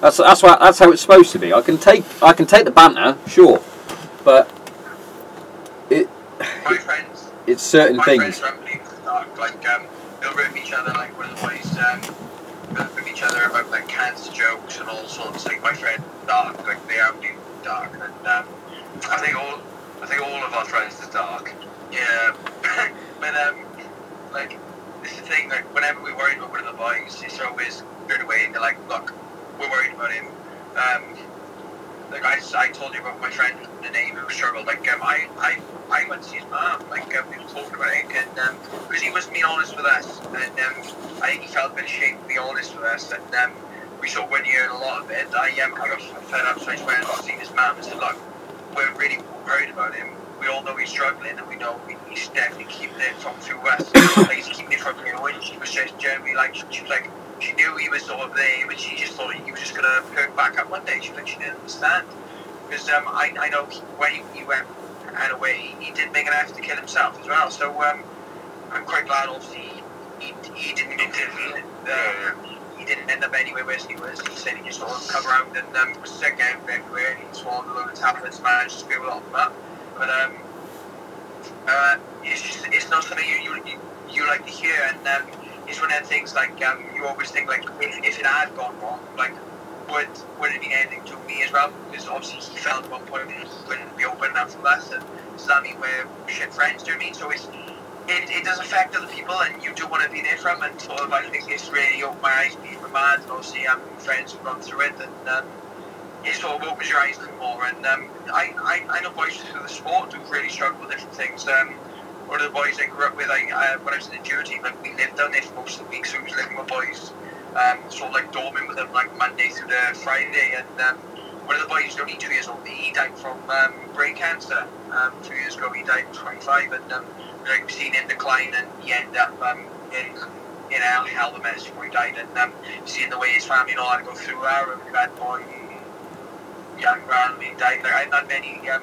That's that's what, that's how it's supposed to be. I can take I can take the banter, sure, but it my friends. it's certain my things. friends are unbelievably dark. Like um, they'll rip each other. Like one of the boys um, they'll rip each other about like cancer jokes and all sorts. Like my friend dark. Like they are dark. And um, I think all I think all of our friends are dark. yeah, but um, like is the thing. Like whenever we worry about one of the boys, it's always straight away. They're like, look, we're worried about him. Um, like I, I told you about my friend, the name who struggled. Like um, I, I, I went to see his mom. Like um, we were talking about it, and um, because he wasn't being honest with us, and um, I think he felt a bit ashamed to be honest with us, and um, we saw one year and a lot of it. I um, I got fed up, so I just went and seen his mom and said, look, we're really worried about him. We all know he's struggling, and we know he- he's definitely keeping it from through us. he's keeping it from you. And she was just generally like, she was like, she knew he was sort of there, but she just thought he was just gonna perk back up one day. She like, she didn't understand because um, I, I know he, when he, he went and away, he did make an effort to kill himself as well. So um, I'm quite glad, obviously, he, he didn't. He didn't, uh, he didn't end up anywhere where he was. He said he just sort of come around and um, was sick out everywhere. And he swallowed a load of tablets, managed to screw a lot of them up. But um, uh, it's just it's not something you you, you, you like to hear, and um, it's one of the things like um, you always think like if, if it had gone wrong, like would would it be anything to me as well? Because obviously he felt at one point and he wouldn't be open enough for us, and does that mean we're shit friends? Do you I mean? So it's it, it does affect other people, and you do want to be there for them. And sort of, I think it's really opened my eyes, being mad, and obviously having friends who've gone through it, and um, it sort of opens your eyes a little more. And um, I, I, I know boys through the sport who've really struggled with different things. Um, one of the boys I grew up with, I, uh, when I was in the junior team, like we lived there for most of the week, so we was living with boys, um, sort of like dorming with them like Monday through the Friday. And um, one of the boys, only two years old, he died from um, brain cancer. Um, two years ago, he died at 25, and um, like, seen him decline, and he ended up um, in in hell, hell the mess before he died. And um, seeing the way his family and all had to go through we've had boy, young grandma died. Like, I've not many. Um,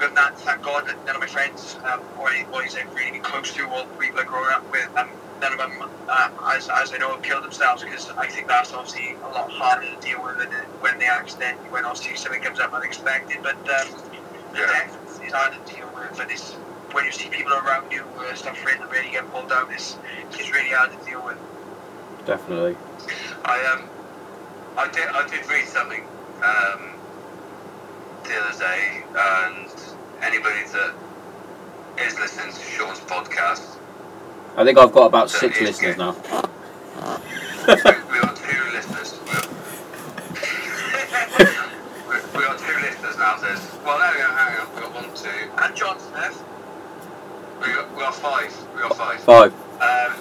with that, thank God that none of my friends um, or any boys I've really been close to or people I've grown up with, um, none of them, uh, as, as I know, have killed themselves because I think that's obviously a lot harder to deal with than when they accidentally, when obviously something comes up unexpected. But um, the Yeah. death is harder to deal with. But it's, when you see people around you uh, suffering and really get pulled down, it's, it's really hard to deal with. Definitely. I um, I did I did read something um, the other day, and anybody that is listening to Sean's podcast, I think I've got about six listeners now. we, we got two listeners. We, we, we got two listeners now. There's well, no, no, hang on. We got one, two. And John Smith, We got, we got five. We got five. Five. Um,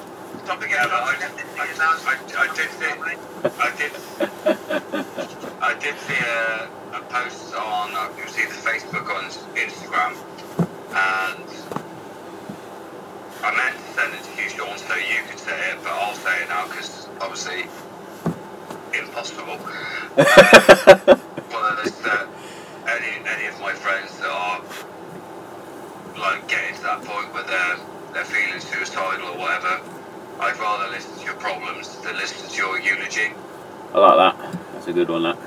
forget Yeah, I-. I- I- I did think- I did. I did see a, a post on. It was either Facebook or Instagram, and I meant to send it to you, Sean, so you could say it, but I'll say it now because obviously impossible. One of uh, any any of my friends that are like getting to that point where they're they're feeling suicidal or whatever, I'd rather listen to your problems than listen to your eulogy. I like that. That's a good one. That.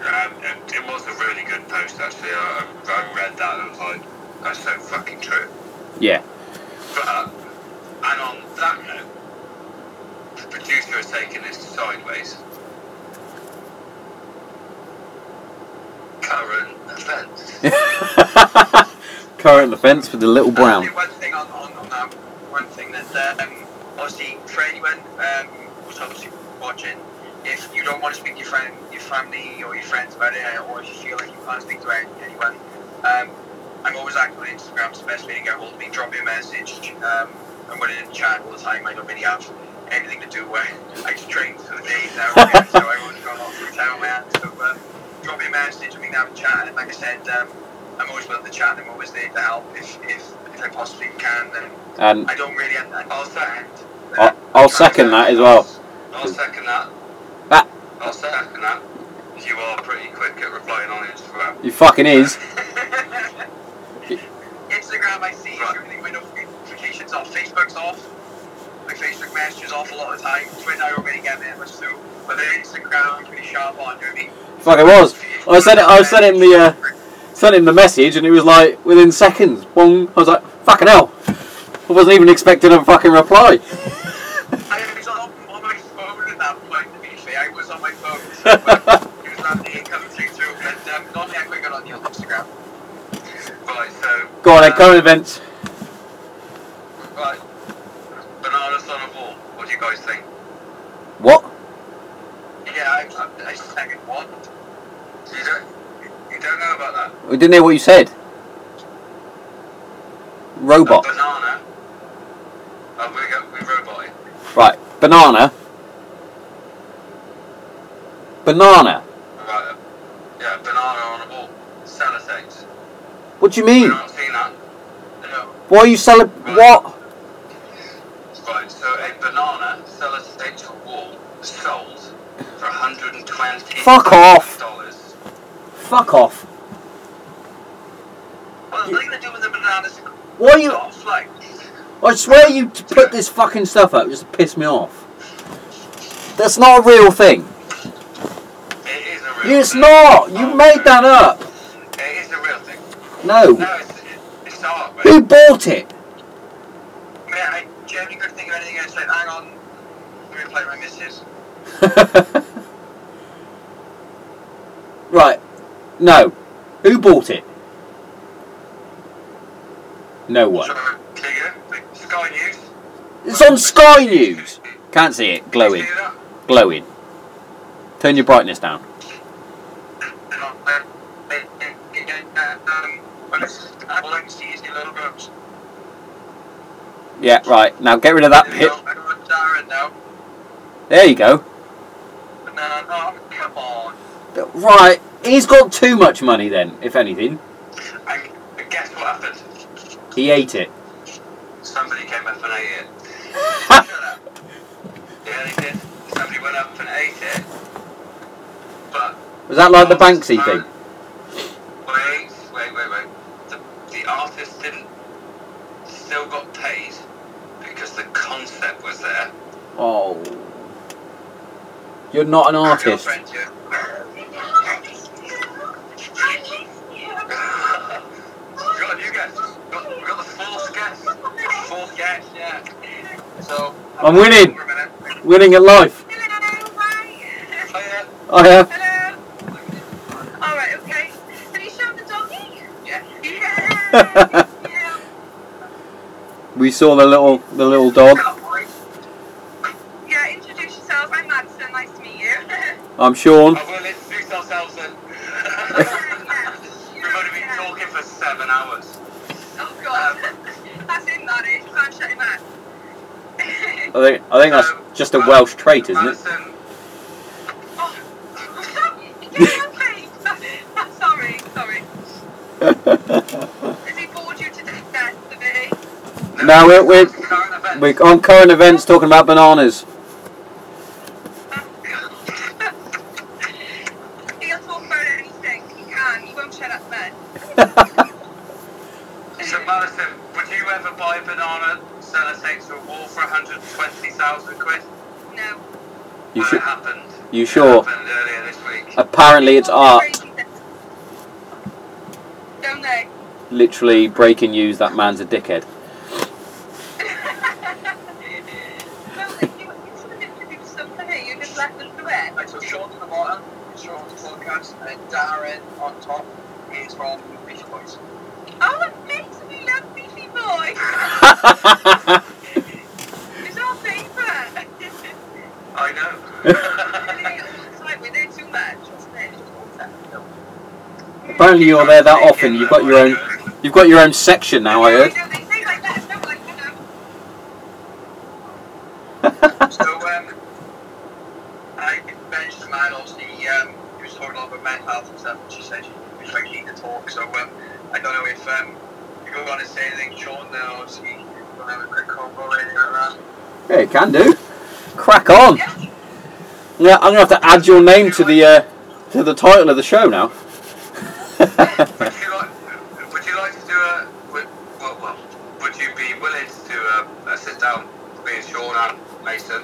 Um, it, it was a really good post actually. I, I read that and I was like, that's so fucking true. Yeah. But, and on that note, the producer has taken this sideways. Current events. Current offence with the little brown. Uh, one thing on, on, on that, one thing that um, obviously for anyone um, who's obviously watching, if you don't want to speak to your friend, your family or your friends about it, or if you feel like you can't speak to anyone, um, I'm always active on Instagram. It's the best way to get hold of me. Drop me a message. Um, I'm willing to chat all the time. I don't really have anything to do where I just train for the day now, so I won't go off the town, man. So uh, drop me a message and we can have a chat. And like I said, um, I'm always willing to chat. And I'm always there to help if, if, if I possibly can. And And I don't really. I'll second. I'll, I'll second that as well. I'll second that. I'll second that. You are pretty quick at replying on Instagram. He fucking is. Instagram, I see everything. My notifications off. Facebook's off. My Facebook messages off a lot of the time. Twitter, I don't really get that much through. But then Instagram, I'm pretty sharp on. You know what I mean? Fuck it was. I sent it. I sent him the uh, sent him the message, and it was like within seconds. Boom. I was like, fucking hell. I wasn't even expecting a fucking reply. Go on uh, current events. Right. Bananas on a wall. What do you guys think? What? Yeah, I, I, I second one. You don't, you don't know about that? We didn't hear what you said. Robot. A banana. Oh, we got we robot. Right. Banana. Banana. Right. Yeah, banana on a wall. Sellotape. What do you mean? not seen that. No. Why are you selling? What? Right, so a banana sellotape to a wall sold for 120 Fuck off. dollars. Fuck off. Well, nothing to do with the bananas. Why are you? Off, like, I swear you put this fucking stuff up just to piss me off. That's not a real thing. It is a real It's not. You made that up. It is a real thing. No. No, it's, it's art, mate. Who bought it? man, I genuinely couldn't think of anything else. Like, hang on. Let me play my missus. right. No. Who bought it? No one. So, there you go. Sky News. It's on Sky News. Can't see it. Glowing. Glowing. Turn your brightness down. Um, well, it's, all I can see is the little groups. Yeah, right. Now get rid of that There we bit. go. I know what Darren now. There you go. But no, come on. Right. He's got too much money then, if anything. And guess what happened? He ate it. Somebody came up and ate it. Shut up. Yeah, they did. Somebody went up and ate it. But Was that like the Banksy thing? Wait, wait, wait, wait. The, the artist didn't still got paid because the concept was there. Oh. You're not an artist. Yeah. we got a new guest. We got, we got the fourth guest. Fourth guest, yeah. So. I'm winning. For a minute. Winning at life. Hello. Oh. Oh. Hello. All right, okay. Have you shown the doggy? Yeah. Yeah. yeah. We saw the little the little dog. Oh, Yeah, introduce yourself. I'm Madison. Nice to meet you. I'm Sean. I will introduce ourselves then. We've only been talking for seven hours. Oh, God. Um, that's him, that is. You can't shut him out. I think I think that's just a Welsh trait, isn't it? Madison, oh. yeah, okay. sorry, sorry. Has he bored you to death, the bit? No, we're- we're- We're on current events talking about bananas. He'll talk about anything. He can. He won't shut up, man. So Madison, would you ever buy a banana sellotape to a wall for 120,000 quid? No. You when should. it happened. You It sure? happened earlier this week. Apparently, it's art. Don't they? Literally breaking news. That man's a dickhead. Well, you, you sort of introduced them to me. You just left them to it. Right, so Sean's on the bottom, Sean's podcast, and Darren on top is from Beach Boys. Oh, it makes me love Beefy Boy. It's our favourite. I know. it's like we're there too much, wasn't it? It's just awesome. Apparently, you're there that often. You've got your own. You've got your own section now. I heard. know, they say like that, don't like, you know. So, um, I mentioned to man, obviously, um, he was talking a lot about mental health and stuff, and she said she was quite keen to talk, so, um, I don't know if, um, you go on and say anything, Sean, then obviously, we'll have a quick combo or anything like that. Yeah, you can do. Crack on. Yeah. Yeah, I'm gonna have to add your name to the uh, to the title of the show now. Would you like? Would you like to do a? Would, well, well, would you be willing to do a, a sit down with me and Sean and Mason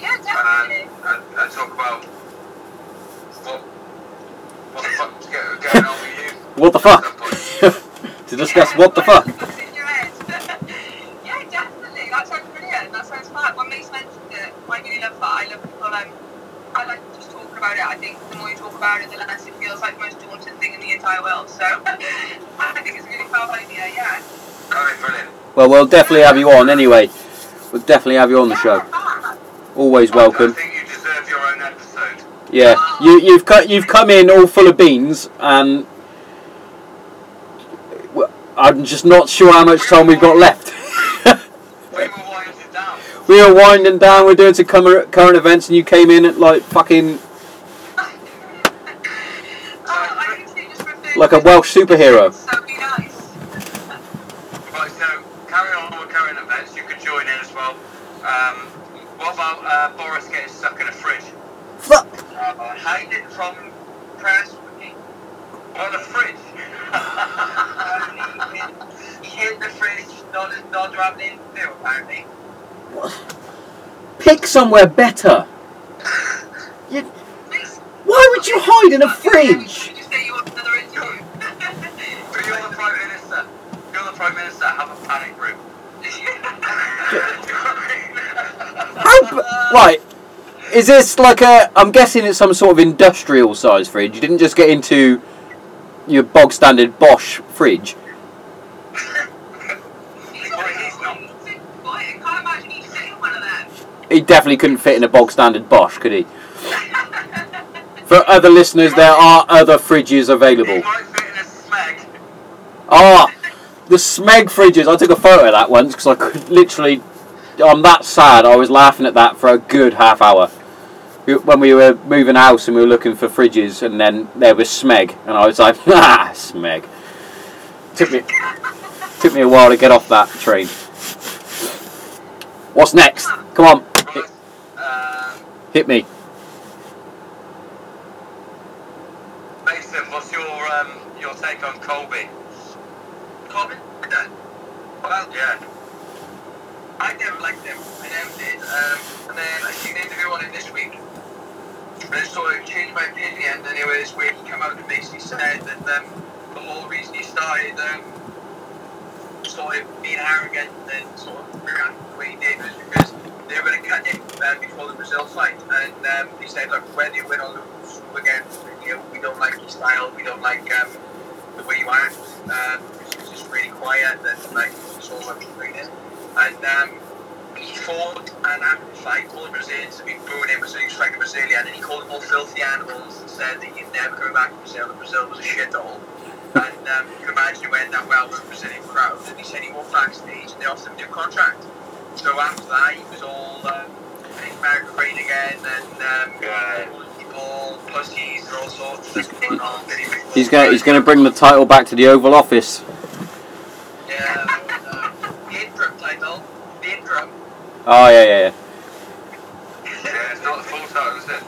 Yeah, and, definitely. and, and talk about what what the fuck's go- going on with you? what the at some fuck? point? to discuss Yeah, what the fuck. what's in your head. yeah, definitely. That sounds brilliant. That sounds fun. When Mace mentioned it, I really love that. I love people. Um, I like just talking about it. I think the more you talk about it, the less it feels like the most daunting thing in the entire world. So I think it's a really fun idea. Yeah. Okay, brilliant. Well, we'll definitely have you on anyway. We'll definitely have you on the show. Yeah. Always I welcome. think you deserve your own episode. Yeah, you you've cut you've come in all full of beans, and well, I'm just not sure how much time we've got left. We were winding down. we were winding down. We're doing some current current events, and you came in at like fucking I think they just referred like a Welsh superhero. So be nice. Right, so carry on with current events. You could join in as well. Um, what about uh, Boris getting stuck in a fridge? Fuck. Uh, hiding from press, he, On a fridge? uh, he, he hid the fridge, apparently. Pick somewhere better. You, why would you hide in a fridge? You're the Prime Minister. Have a panic room. Right. Is this like a? I'm guessing it's some sort of industrial size fridge. You didn't just get into your bog standard Bosch fridge. He's a big boy. I can't imagine he's sitting in one of them. He definitely couldn't fit in a bog standard Bosch, could he? For other listeners, there are other fridges available. Ah, the Smeg fridges. I took a photo of that once because I could literally. I'm that sad. I was laughing at that for a good half hour. When we were moving house and we were looking for fridges, and then there was Smeg, and I was like, ah, Smeg. Took me, took me a while to get off that train. What's next? Come on, hit, me. Mason, what's your um, your take on Colby? Colby? Well, Yeah. I never liked him. I never did. Um, and then I seen an interview on him this week. And sort of changed my opinion. And it was where he came out and basically said that um, the whole reason he started um, sort of being arrogant and sort of reacting the way he did was because they were cut him uh, before the Brazil fight. And um, he said, look, whether you win or lose, again, you know, we don't like your style, we don't like um, the way you act. Um, it's just really quiet and like it's all about training. And um, he fought and after the fight, all the Brazilians have been booing him as he was fighting Brazilian, and he called them all filthy animals and said that he'd never come back to Brazil, that Brazil was a shithole. And um, you can imagine it went that well with the Brazilian crowd. And he said he walked backstage and they offered him a new contract. So after that, he was all um, America great again and um, Yeah. all people, pussies, and all sorts of things going on. Then he was- He's going. He's going to bring the title back to the Oval Office. Yeah, uh, the interim title, the interim. Oh yeah, yeah, yeah. Yeah, it's not the full title, is it?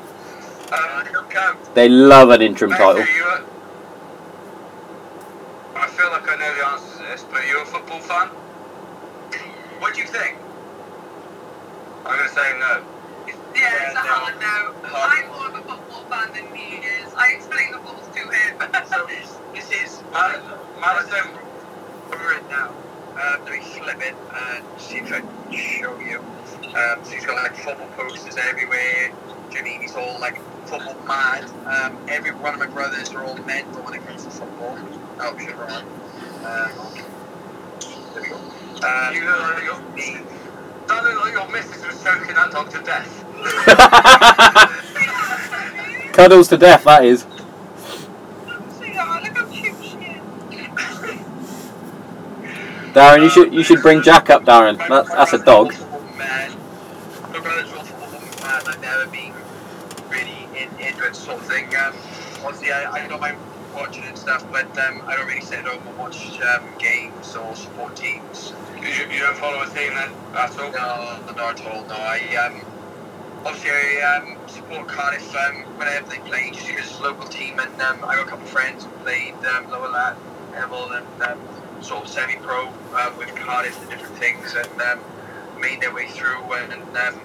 Uh, Um, I don't count. They love an interim Matthew, title. you a- I feel like I know the answer to this, but are you a football fan? What do you think? I'm going to say no. Is, Yeah, it's a Yeah, hard no. Hard I'm more of a football fan than he is. I explain the rules to him. So this is Mad- Madison. we're in now. Um, let me flip it and see if I can show you. Um, so he's got like football posters everywhere. Janini's all like football mad. Um, every one of my brothers are all mental when it comes to football. Oh, shit, wrong one. Um, there we go. Um, You know, there you go. me. That looked like your missus was choking that dog to death. Cuddles to death, that is. See that? Look how cute she is. Darren, you should you should bring Jack up, Darren. That's that's a dog. Man, my brother's all football man. I've never been really into it sort of thing. Um, obviously, I, I don't mind watching and stuff, but um, I don't really sit at home and watch um, games or support teams. You, you don't follow a team then at all? No, not at all. No, I um, obviously I um, support Cardiff um, whenever they play, just because it's a local team, and um, I got a couple of friends who played um, lower lat level and um, sort of semi-pro uh, with Cardiff and different things, and um, made their way through. And, um,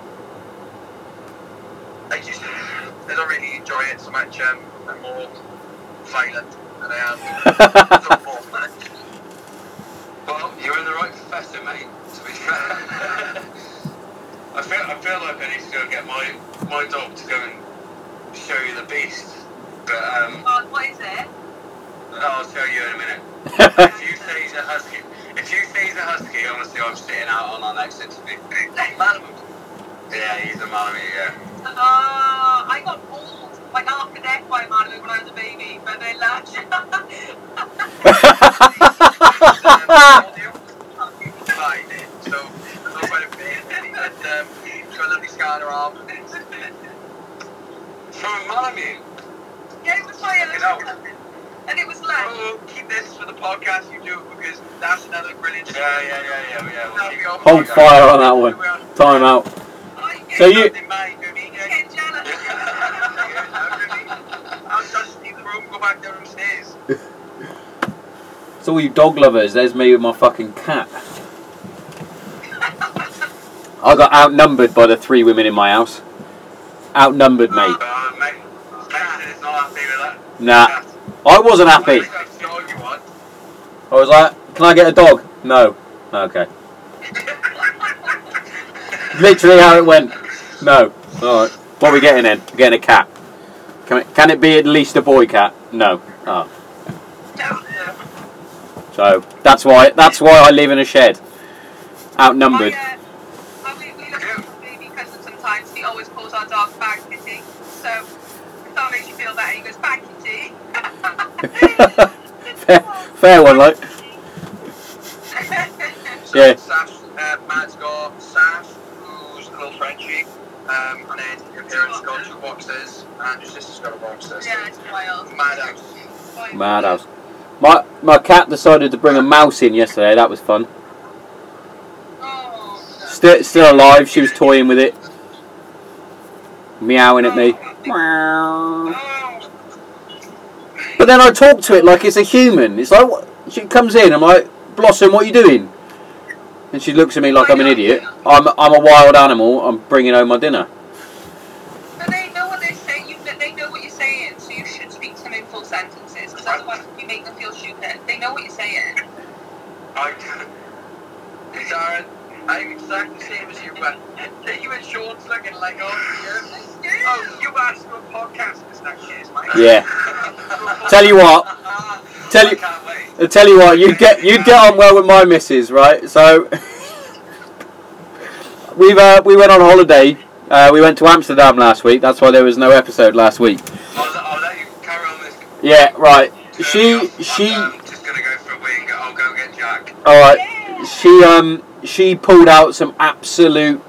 I just I don't really enjoy it so much. Um, I'm more violent than I am football. Well, you're in the right profession, mate. To be fair, I feel I feel like I need to go get my my dog to go and show you the beast. But um, Oh, what is it? I'll show you in a minute. if you say he's a husky, if you say he's a husky, honestly, I'm sitting out on our next interview. Malamute. Yeah, he's a Malamute. Yeah. Uh, I got mauled like half to death by a man when I was a baby, but they laughed. Fine, so there's no point in paying any, but um, she's got a lovely scar on her arm. From a Malamute. yeah, it was my Check it out. And it was left. Oh, keep this for the podcast you do because that's another brilliant Yeah, yeah, yeah, yeah, yeah. We'll That'll keep- be on Hold fire on that one. Time out. So you- Nothing, mate, you know what I mean? Yeah. I'll just leave the room, go back downstairs. So all you dog lovers, there's me with my fucking cat. I got outnumbered by the three women in my house. Outnumbered, mate. Uh, mate, Mason is not happy with that. Nah, I wasn't happy. What dog you want? I was like, "Can I get a dog?" No. Okay. Literally how it went. No. All right. What are we getting then? We're getting a cat. Can it, can it be at least a boy cat? No. Oh. So that's why that's why I live in a shed. Outnumbered. I, uh, I, we, we look at my baby cousin sometimes. He always calls our dog Bag Kitty. So if that makes you feel better, he goes Bag Kitty. fair, fair one, like. So Yeah. Saf, uh, Matt's got Saf, who's a little Frenchie, um, and then your parents got two boxers, and your sister's got a boxer. So yeah, it's wild. Mad house. Wild. Madhouse. My my cat decided to bring a mouse in yesterday. That was fun. Still still alive. She was toying with it, meowing at me. But then I talk to it like it's a human. It's like what? she comes in. I'm like, Blossom, what are you doing? And she looks at me like I'm an idiot. I'm I'm a wild animal. I'm bringing home my dinner. But they know what they're saying. You, they know what you're saying, so you should speak to them in full sentences. Because otherwise, you make them feel stupid. They know what you're saying. I, Darren, I'm exactly the same as you, but are you and Sean's looking like, oh, yeah. Oh, you asked for a podcast in that case, mate. Yeah. Tell you what. Tell you. I tell you what, you'd get you'd get on well with my missus, right? So we've uh, we went on holiday. Uh, we went to Amsterdam last week. That's why there was no episode last week. I'll, I'll let you carry on this. Yeah, right. She she um, just gonna go for a wee and go, I'll go get Jack. All right. She um she pulled out some absolute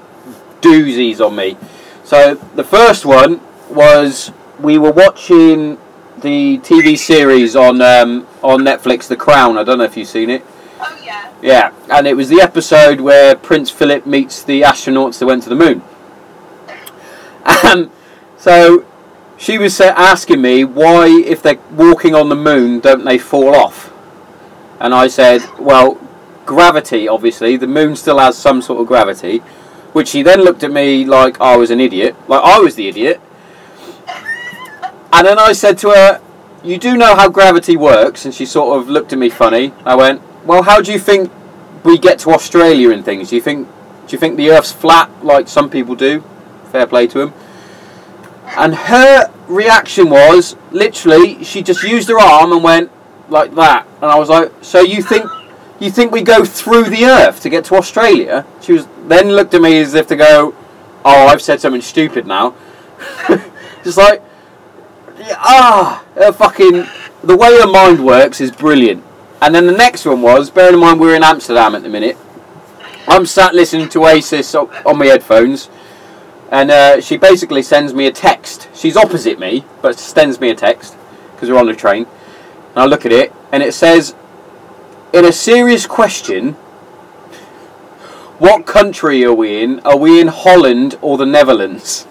doozies on me. So the first one was we were watching the TV series on um, on Netflix, The Crown. I don't know if you've seen it. Oh yeah. Yeah, and it was the episode where Prince Philip meets the astronauts that went to the moon. And so she was asking me why, if they're walking on the moon, don't they fall off? And I said, well, gravity, obviously. The moon still has some sort of gravity. which she then looked at me like I was an idiot, like I was the idiot. And then I said to her, "You do know how gravity works?" And she sort of looked at me funny. I went, "Well, how do you think we get to Australia and things? Do you think do you think the Earth's flat like some people do?" Fair play to him. And her reaction was literally she just used her arm and went like that, and I was like, "So you think you think we go through the Earth to get to Australia?" She was then looked at me as if to go, "Oh, I've said something stupid now." just like, ah, fucking the way her mind works is brilliant. And then the next one was, bearing in mind we're in Amsterdam at the minute. I'm sat listening to Oasis on my headphones, and uh, she basically sends me a text. She's opposite me, but sends me a text because we're on the train. And I look at it, and it says, "In a serious question, what country are we in? Are we in Holland or the Netherlands?"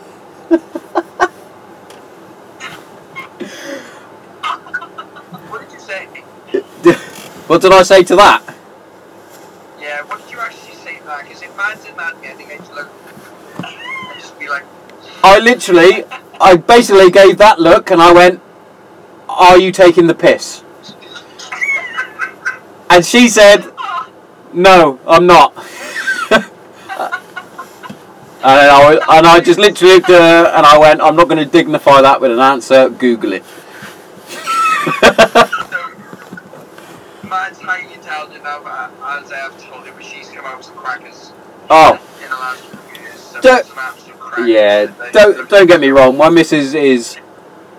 What did you say? what did I say to that? Yeah, what did you actually say? Because if in that, I think I'd look. I'd just be like, I literally, I basically gave that look, and I went, "Are you taking the piss?" And she said, "No, I'm not." and, I, and I just literally looked at her, and I went, "I'm not going to dignify that with an answer. Google it." so, man's highly intelligent now, but as I have told you, but she's come out with some crackers oh, in the last few years. Some, Don't- some absolute crackers. yeah. They- Don't don't get me wrong. My missus is.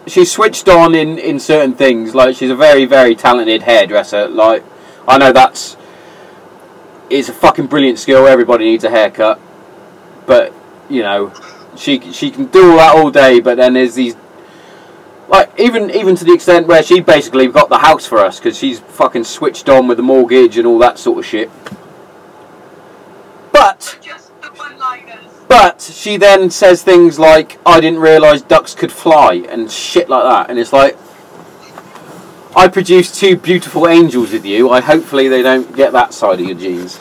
She's switched on in, in certain things. Like she's a very very talented hairdresser. Like I know that's it's a fucking brilliant skill. Everybody needs a haircut, but you know, she she can do all that all day. But then there's these, like even even to the extent where she basically got the house for us because she's fucking switched on with the mortgage and all that sort of shit. But Just the one-liners. but she then says things like, "I didn't realise ducks could fly" and shit like that, and it's like. I produced two beautiful angels with you. I hopefully they don't get that side of your genes.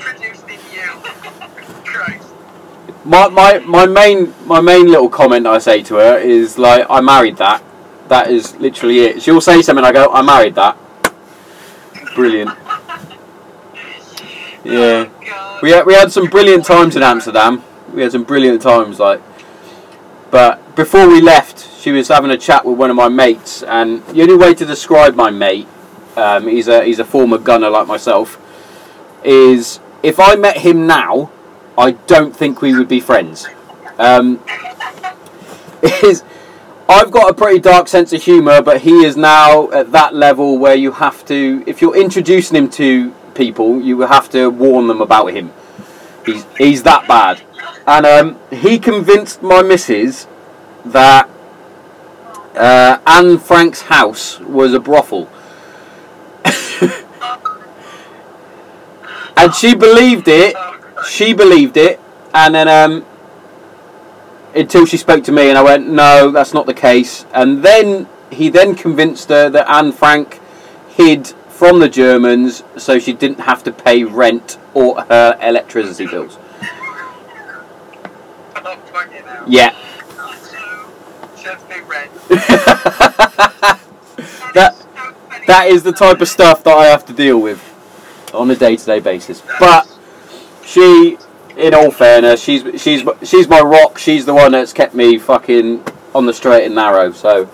Produced in you. Christ. My, my my main my main little comment I say to her is like I married that. That is literally it. She'll say something. I go I married that. Brilliant. Yeah. Oh, We had, we had some brilliant times in Amsterdam. We had some brilliant times, like. But before we left, she was having a chat with one of my mates, and the only way to describe my mate, um, he's a he's a former gunner like myself, is if I met him now, I don't think we would be friends. Um, is I've got a pretty dark sense of humour, but he is now at that level where you have to, if you're introducing him to people, you have to warn them about him. He's he's that bad, and um, he convinced my missus that uh, Anne Frank's house was a brothel, and she believed it. She believed it, and then um, until she spoke to me, and I went, "No, that's not the case." And then he then convinced her that Anne Frank hid from the Germans, so she didn't have to pay rent or her electricity bills. Yeah. To pay rent. that is so funny. that is the type of stuff that I have to deal with on a day-to-day basis. But she, in all fairness, she's she's she's my rock. She's the one that's kept me fucking on the straight and narrow. So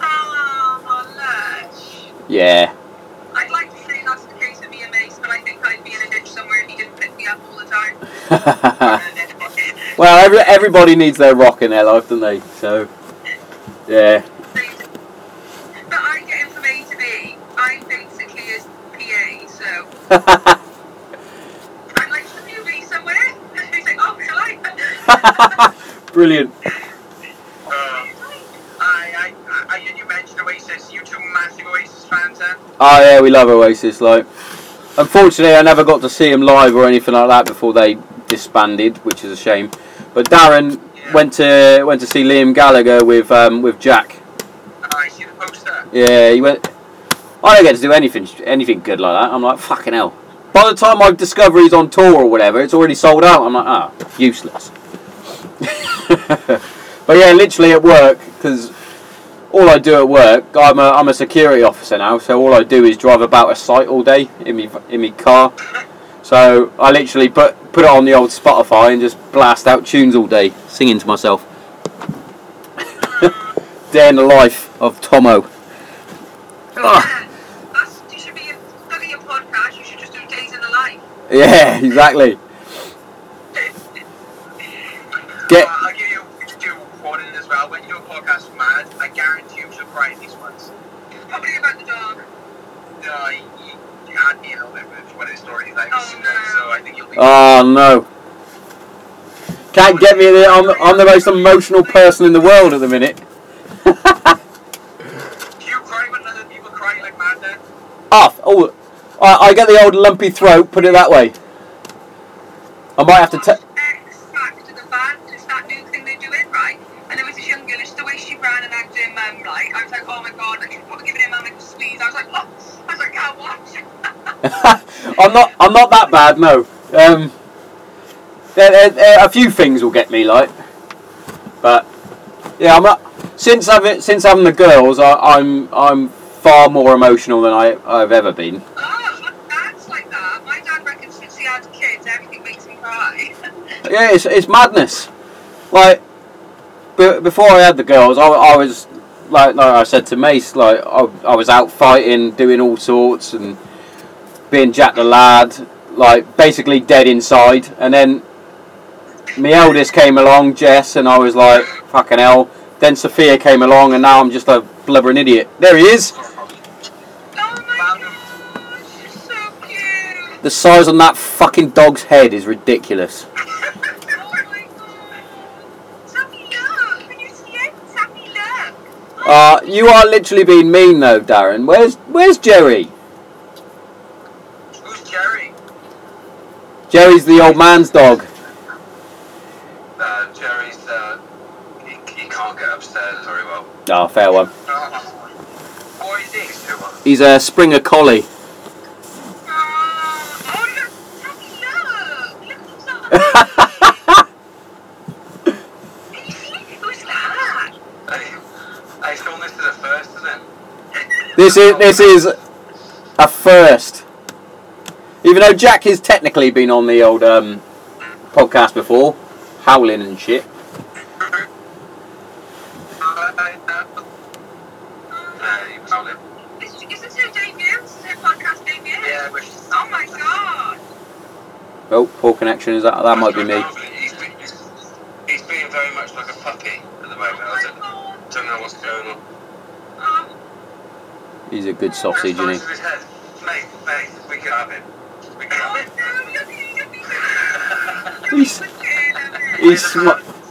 Oh, yeah. I'd like to say that's the case and Mace, but I think I'd be in a ditch somewhere if he didn't pick me up all the time. well, every, everybody needs their rock in their life, don't they? So yeah. But I get him from A to B. I'm basically his PA, so I'm like, should you be somewhere? He's like, oh, shall I? Brilliant. Uh, I, I, I, you mentioned Oasis. You two massive Oasis fans, then? Oh yeah, we love Oasis. Like, unfortunately, I never got to see them live or anything like that before they disbanded, which is a shame. But Darren Yeah. went to went to see Liam Gallagher with um, with Jack. Oh, I see the poster. Yeah, he went. I don't get to do anything anything good like that. I'm like fucking hell. by the time I discover he's on tour or whatever, it's already sold out. I'm like, ah, useless. but yeah, literally at work, because all I do at work, I'm a, I'm a security officer now, so all I do is drive about a site all day in me in me car. So I literally put put it on the old Spotify and just blast out tunes all day, singing to myself. Day in the life of Tomo. Ugh. That's, you should be studying a podcast. You should just do days in the life. Yeah, exactly. Get Uh, I'll give you do one in as well. When you do a podcast with Mad, I guarantee you she'll cry at least once. Probably about the dog. Uh, you, you had me a little bit with one of the stories, like, Oh, no. Oh. Can't get me there. I'm, I'm the most emotional person in the world at the minute. do you cry when other people cry like Mad? Off. Oh, I, I get the old lumpy throat, put it that way. I might have to take. X Factor, the band. It's that new thing they're doing, right? And there was this young girl, it's the way she ran and acted him, um, like, I was like, oh my god, like, she was probably giving him um, like a squeeze. I was like, oh, I was like, can't watch. I'm not. I'm not that bad. No. Um, there, there, there- a few things will get me like, but yeah, I'm not. Since having since having the girls, I, I'm I'm far more emotional than I I've ever been. Oh, my dad's like that. My dad reckons since he had kids, everything makes him cry. Yeah, it's, it's madness. Like, be, before I had the girls, I, I was like like I said to Mace, like I, I was out fighting, doing all sorts, and being Jack the lad, like basically dead inside. And then my eldest came along, Jess, and I was like, fucking hell. Then Sophia came along, and now I'm just a blubbering idiot. There he is. oh my gosh, you're so cute. The size on that fucking dog's head is ridiculous. Oh my god. Sammy, look. Can you see it? Sammy, look. Uh, you are literally being mean though, Darren. Where's Where's Jerry? Who's Jerry? Jerry's the old man's dog. Uh, Jerry's, uh, he, he can't get upstairs very well. Ah, fair one. What is this? He's a Springer Collie. Oh, oh look. Sammy, look. Look who's that. Can you see? Who's that? Hey, hey, Sean, this is a first, isn't it? This is this is a first. Even though Jack has technically been on the old um, podcast before, howling and shit. Yeah, he was on it. Is, is this her debut? Is podcast debut? Yeah, which Oh my god. Oh, poor connection. Is that that might be me? He's, been- he's, being very much like a puppy at the moment. I don't, don't know what's going on. Um, He's a good sausage, isn't he? of his head. Mate, mate, we can have him. We can oh have him. no, look at you, look He's-. He's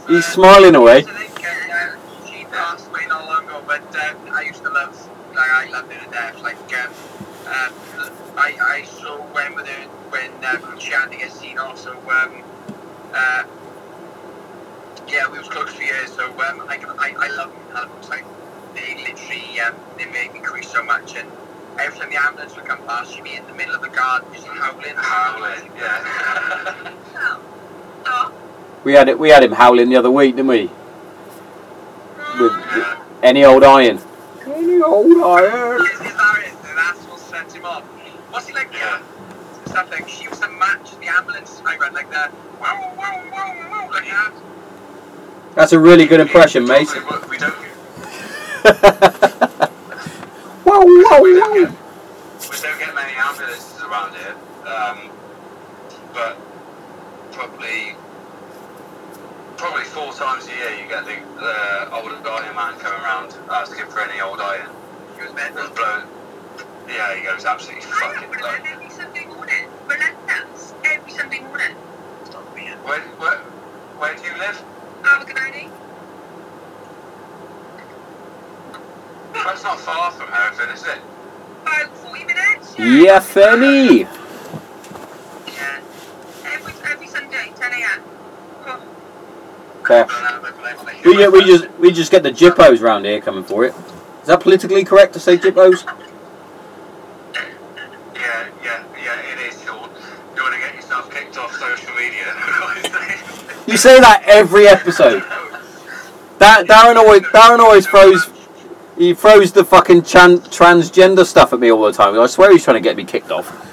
he's smiling away. She passed away not long ago, but um, I used to love, I loved her to death. Like, um, um, I, I saw when with when um, she had to get seen also. Um, uh, yeah, we was close for years, so um, I, I, I love them. They literally, um, they made me cry so much, and every time the ambulance would come past, she'd be in the middle of the garden just howling, Howling, yeah. We had it. We had him howling the other week, didn't we? With any old iron. Any old iron. Is, is that it? That's what sent him off. What's he like? Yeah. Stuff like she used to match the ambulance I run like the wow wow wow wow like that. That's a really good impression, mate. Wow, wow, wow. get, we don't get many ambulances around here. Um, but probably, probably four times a year you get the, the old iron man coming around asking for any old iron. He was meant That's blown. Yeah, he goes absolutely I have fucking one like. every Sunday morning. Relentless. Every Sunday morning. Stop being. Where, where, where do you live? Abergavenny. That's not far from Hereford, is it? About 40 minutes. Yeah, Fanny. Yeah. Every, every Sunday, 10 a.m. We, we just we just get the jippos round here coming for it. Is that politically correct to say jippos? Yeah, yeah, yeah, it is. You want to get yourself kicked off social media. you say that every episode. That Darren always Darren always throws he throws the fucking tran- transgender stuff at me all the time. I swear he's trying to get me kicked off.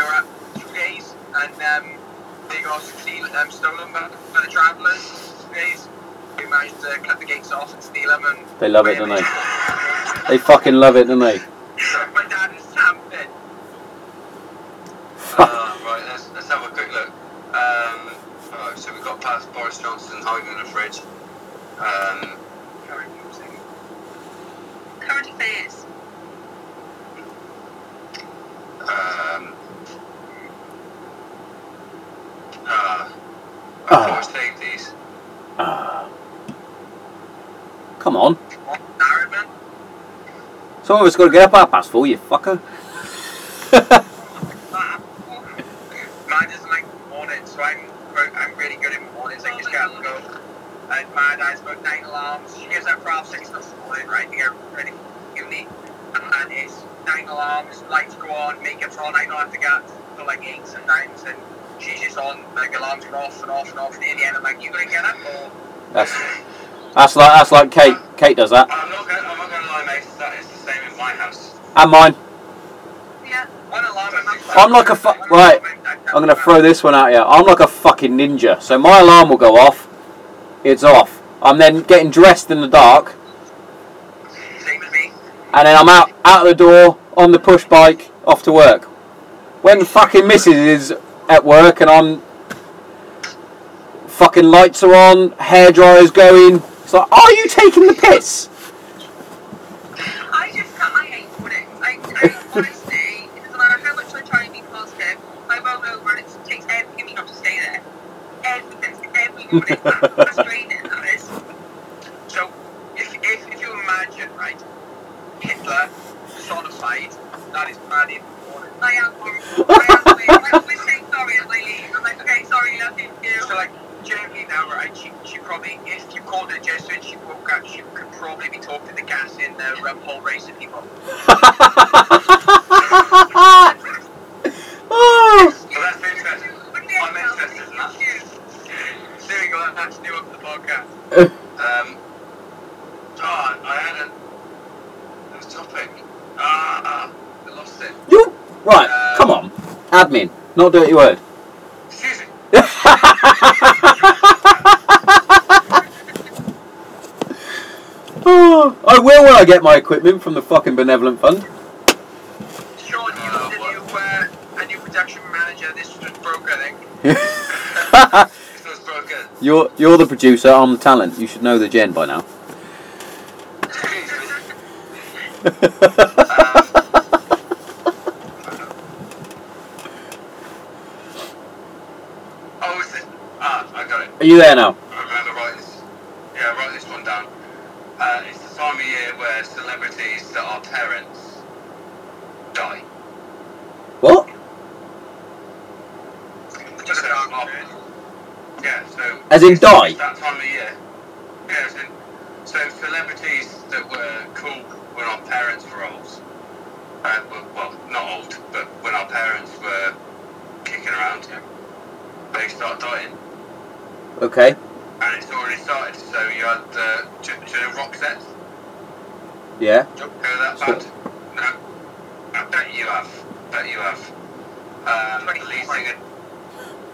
I think they two days, and um, they got steal, um, stolen by, by the travellers. Two days, we managed to cut the gates off and steal them, and They love it, don't they? They fucking love it, don't they? My dad is stamping. Uh, right, let's, let's have a quick look. Um, alright, so we've got past Boris Johnson hiding in the fridge. Um, Current using. Current affairs. um, uh, Ah. I thought I saved these. Ah. Come on. Some of us got to get up half past four, you fucker. Mine doesn't like mornings, so I'm I'm really good in mornings. I just get up and go. And my dad's got nine alarms. She gets up for half six this morning, right, to get ready for uni. And it's nine alarms, lights go on, makeup's on. I don't have to get up till like eight sometimes, and she's just on. Like alarms go off and off and off. And in the end, I'm like, you gonna get up or? That's that's like that's like Kate. Kate does that, I'm not gonna, I'm not gonna lie, mate. That is the same in my house. and mine. Yeah. One alarm. I'm like a fu- right, I'm gonna throw this one at you. I'm like a fucking ninja. So my alarm will go off. It's off. I'm then getting dressed in the dark, Same as me. and then I'm out out the door on the push bike off to work. When the fucking missus is at work and I'm fucking lights are on, hair dryer's going. Like, are you taking the piss? I just cut my hate for it. Like, I, honestly, it doesn't matter how much I try and be positive, I roll over and it takes everything in me not to stay there. Everything, every morning. That's draining, that is. So, if, if, if you imagine, right, Hitler personified, that is Maddie Morning. I am horrible. I am weird. I always say sorry as I leave. I'm like, okay, sorry, love you. So, like, Germany now, right, she, she probably, if you called her Jesuit, she woke up, she could probably be talking to the gas in the um, whole race of people. Oh. Well, that's interesting. I'm interested in that. There we go, that's new up the podcast. Um, oh, I had a, a topic. Ah, I lost it. You right? Come on, admin, not a dirty word. Excuse me. Oh, I will when I get my equipment from the fucking benevolent fund. Sean, you uh, the new, uh, a new production manager. This was broke, I think. this was broken. You're you're the producer. I'm the talent. You should know the gen by now. Um, is it? I got it. Are you there now? I remember writing this. Yeah, write this one down. Uh, it's the time of year where celebrities that are parents die. What? Just So, a dark uh, period. Yeah, so. As in it's- die? That time of year. Yeah, as in, so celebrities that were cool when our parents were old. Uh, well, well, not old, but when our parents were kicking around, they start dying. Okay. And it's already started. So you had the, do, do you know Roxette? Yeah. Heard that band? No. I bet you have. Bet you have. Um, the lead singer.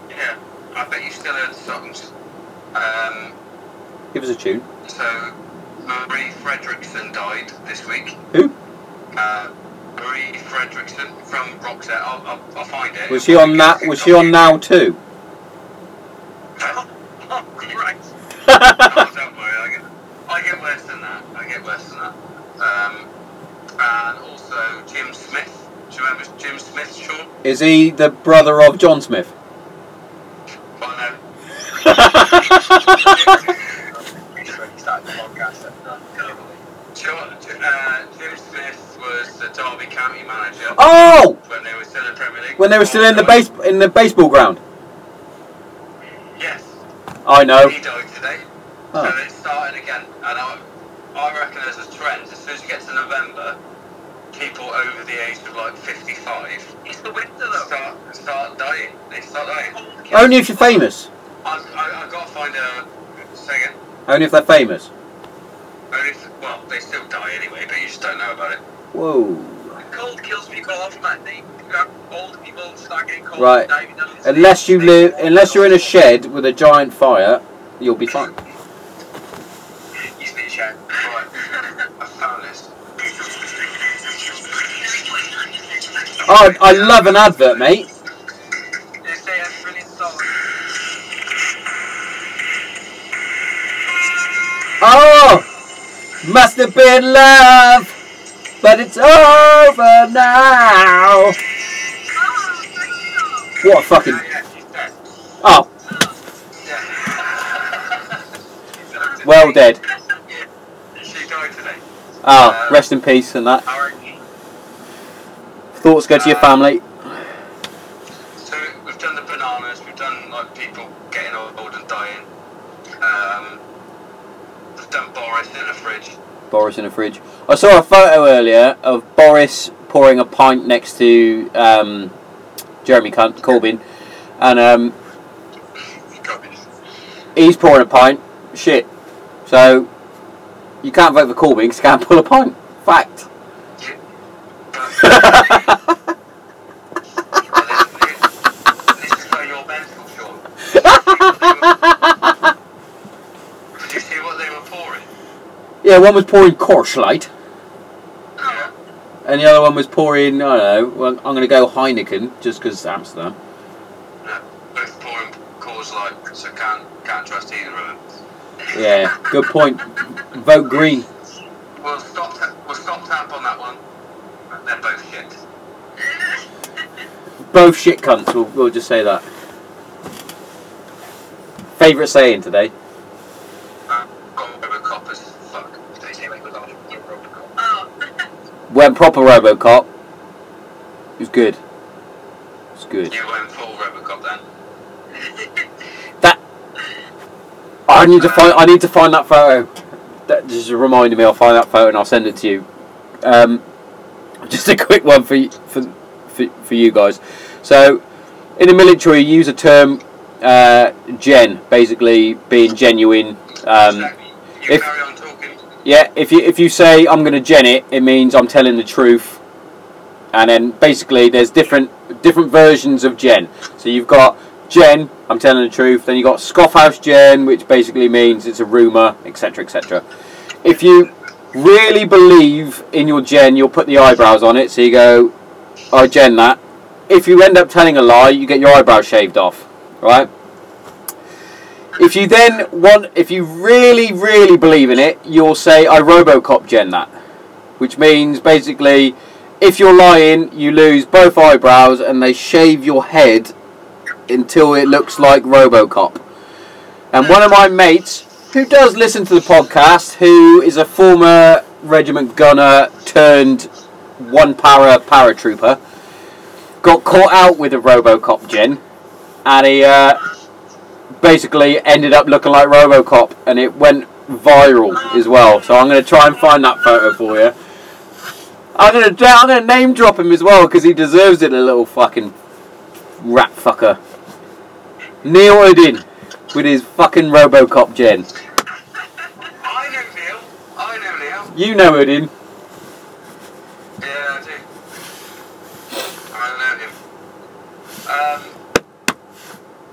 Yeah. I bet you still heard the songs. Um, Give us a tune. so Marie Fredriksson died this week. Who? Uh, Marie Fredriksson from Roxette. I'll, I'll, I'll find it. Was she on that? Was she on now too? Oh, Christ. oh, don't worry. I get, I get worse than that. I get worse than that. Um, and also Jim Smith. Do you remember Jim Smith, Sean? Is he the brother of John Smith? Well, no. Pretty sure he started the podcast at uh, deliberately. Sean, uh, Jim Smith was the Derby County manager Oh, when they were still in Premier League. When they were still in the base in the baseball ground. Yes. I know. He died today. Oh. So it's starting again. And I, I reckon there's a trend. As soon as you get to November, people over the age of like 55 It's the winter though. start start dying. They start dying. Only if you're famous. I, I, I got to find a second. Only if they're famous. Only if, well, they still die anyway, but you just don't know about it. Whoa. The Cold kills people off, man. They, old people start getting cold. Right. Unless you live, unless you're in a shed with a giant fire, you'll be fine. Oh, I love an advert, mate. Oh, must have been love, but it's over now. What a fucking. Yeah, yeah, she's dead. Oh, well dead. She died today. Oh, rest in peace and that. Thoughts go to your family. So we've done the bananas, we've done like people getting old and dying. Um, we've done Boris in a fridge. Boris in a fridge. I saw a photo earlier of Boris pouring a pint next to um, Jeremy Cunt, Corbyn, and um, he's pouring a pint. Shit. So you can't vote for Corbyn because you can't pull a pint. Fact. this is where you're mental, Sean. Did you see what they were pouring? yeah, one was pouring Coors Light, Yeah. And the other one was pouring. I don't know. Well, I'm going to go Heineken just because Amsterdam. No, both pouring Coors Light, so can't can't trust either of them. Yeah, good point. Vote green. We'll stop. We'll stop tap on that one. They're both shit. Both shit cunts. We'll, we'll just say that. Favourite saying today. When proper RoboCop. It was good. It was good. You went full Robocop then. That. I need to find. I need to find that photo. That just reminded me. I'll find that photo and I'll send it to you. Um, just a quick one for for for, for you guys. So, in the military, you use a term, uh, gen, basically being genuine. Um, you if- carry on talking. Yeah, if you if you say I'm going to gen it, it means I'm telling the truth. And then basically, there's different different versions of gen. So you've got gen, I'm telling the truth. Then you have got scoffhouse gen, which basically means it's a rumor, etc., etc. If you really believe in your gen, you'll put the eyebrows on it. So you go, I gen that. If you end up telling a lie, you get your eyebrows shaved off, right? If you then want, if you really, really believe in it, you'll say, I Robocop gen that. Which means basically, if you're lying, you lose both eyebrows and they shave your head until it looks like Robocop. And one of my mates, who does listen to the podcast, who is a former regiment gunner turned one para paratrooper, got caught out with a Robocop gen, and he uh, basically ended up looking like Robocop, and it went viral as well. So I'm going to try and find that photo for you. I'm going to I'm going to name drop him as well because he deserves it, a little fucking rat fucker. Neil Odin with his fucking Robocop gen. I know Neil. I know Neil. You know Odin. Yeah, I do. I know him.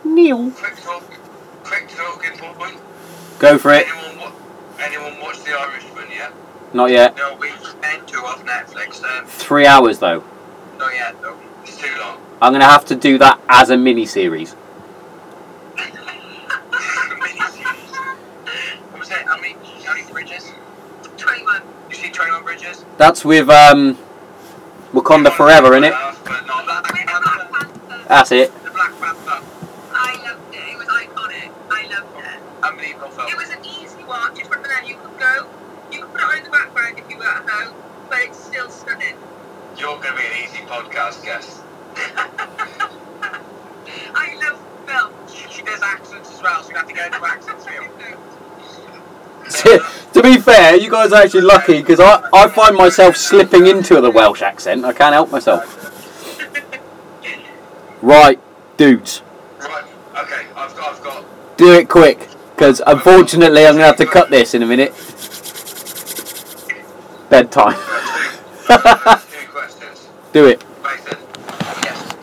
Um, Neil. quick talk. Quick talking point. Go for it. Anyone, wa- anyone watch The Irishman yet? Not yet. No, we meant to off Netflix. Um, Three hours though. not yet though. It's too long. I'm going to have to do that as a mini series. What was it? How many, how many bridges? 21. You see 21 bridges? That's with um, Wakanda Forever, innit? But not Black With the Panther. Black Panther. That's it. The Black Panther. I loved it. It was iconic. I loved it. Unbelievable film. It was an easy watch. It's one of them you could go, you could put it on in the background if you were at home, but it's still stunning. You're going to be an easy podcast guest. I love film. She, she does accents as well, so you have to get into accents here. To be fair, you guys are actually lucky because I, I find myself slipping into the Welsh accent. I can't help myself. Right, dudes, Right. Okay. I've got. I've got. do it quick because unfortunately I'm going to have to cut this in a minute. Bedtime. do it. Mason. Yes.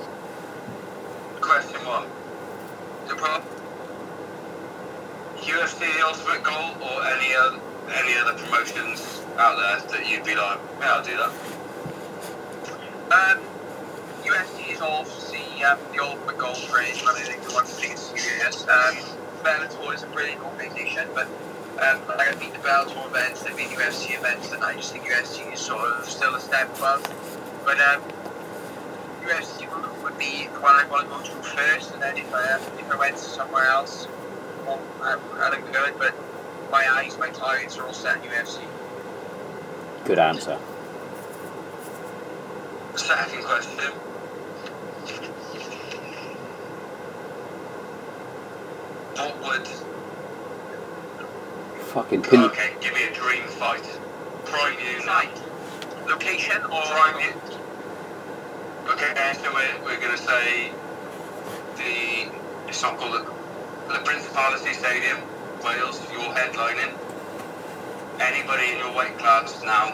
Question one. No. UFC the Ultimate Goal or any other any other promotions out there that you'd be like, yeah, I'll do that. Um UFC is off um the ultimate goal training the one please um, UFC is obviously the ultimate goal for anyone who thinks they want to take it serious. Bellator is a brilliant organisation, but um, like I've been to Bellator events, I've been UFC events, and I just think UFC is sort of still a step above. But um, UFC would, be the one I want to go to first, and then if I, if I went somewhere else, well, I, I look good, but my eyes, my targets are all set in UFC. Good answer. Second question. What would Fucking pin. okay, give me a dream fight. Prime you Night. Location or Prime you. Okay, so we're, we're gonna say the it's not called the, the Principality Stadium, Wales, you're headlining. Anybody in your weight class now?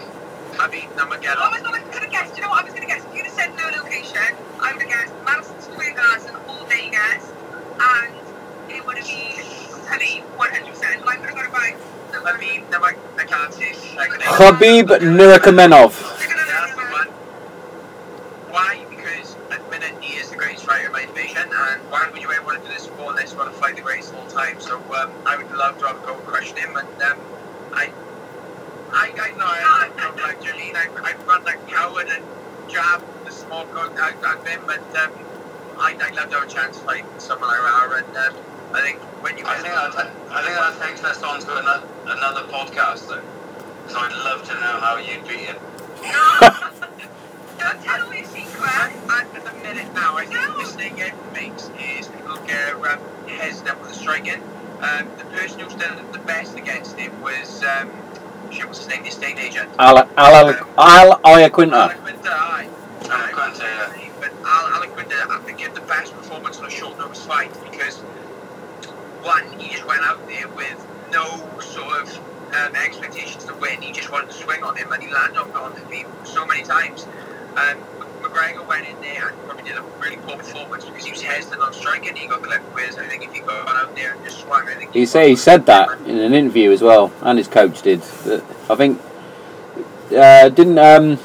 Habib I Nurmagomedov. was going to guess, do you know what I was going to guess? If you'd have said no location, I would have guessed Madison Square Garden all day guess, and it would have been Habib 100%. But I'm going to go to buy the Habib Nurmagomedov. I can't say. Khabib Nurmagomedov. That's the one. Why? Because at the minute he is the greatest fighter in my division, and why would you ever want to do this sport unless you want to fight the greatest of all time? So um, I would love to have a go crushing him, and um, I, I, I know I, I don't like Jolene. I, I run like a coward and jab the smoke out, out at him, but um, I, I'd love to have a chance to fight someone like Rara, and um, I think when you I think that I think that takes us on to another, another podcast though. Because I'd love to know how you beat him. Don't tell me a secret. At, at the minute now, I think the mistake everyone makes is people get um, hesitant with the striking. Um, the person who's done it the best against him was, um, shit, what's his name, the estate agent. Al Al Al Iaquinta. Alaquinta, aye. Quinta. But Al Alaquinta, I think, gave the best performance on a short notice fight because, one, he just went out there with no sort of um, expectations to win. He just wanted to swing on him and he landed on, on him so many times. Um, McGregor went in there and probably did a really poor performance because he was hesitant on striking. He got clipped. Whereas I think if he got out there and just swung, I think He said he said that in an interview as well, and his coach did. I think uh, didn't um,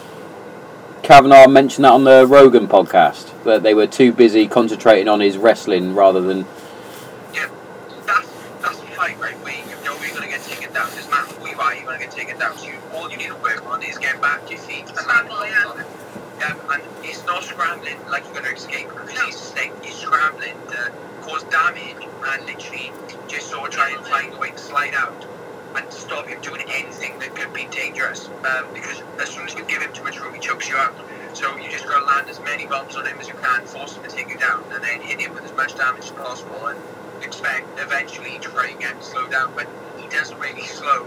Kavanagh mention that on the Rogan podcast? That they were too busy concentrating on his wrestling rather than Yeah, that's that's the fight, right? Where you know you're gonna get taken down. Doesn't matter who you are, you're gonna get taken down. So you, all you need to work on is getting back to your feet and land on it. Um, and he's not scrambling like you're gonna escape because he's a snake. He's scrambling to cause damage and literally just sort of try and find a way to slide out and stop him doing anything that could be dangerous. Um, because as soon as you give him too much room, he chokes you out. So you just gotta land as many bombs on him as you can, force him to take you down, and then hit him with as much damage as possible. And expect eventually to try and get slow down, but he doesn't really slow.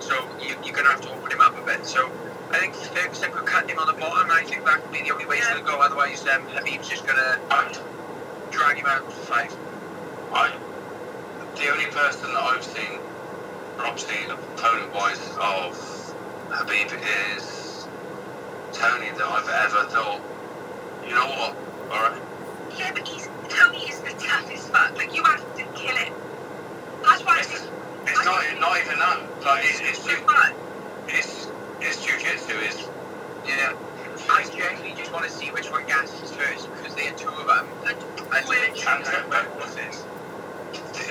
So you, you're going to have to open him up a bit. So I think Ferguson could cut him on the bottom, and I think that could be the only way he's going to go. Otherwise, um, Habib's just going to drag him out for five. I, the only person that I've seen, obviously opponent wise, of Habib is Tony that I've ever thought, you know what, alright, Yeah, but he's, Tony is the toughest fuck. Like, you have to kill him. That's why I it's, think it's not, not even that, like, it's, it's, so ju- it's, it's jiu-jitsu, is Yeah. I genuinely just want to see which one gasses first because there are two of them. And And which- and the,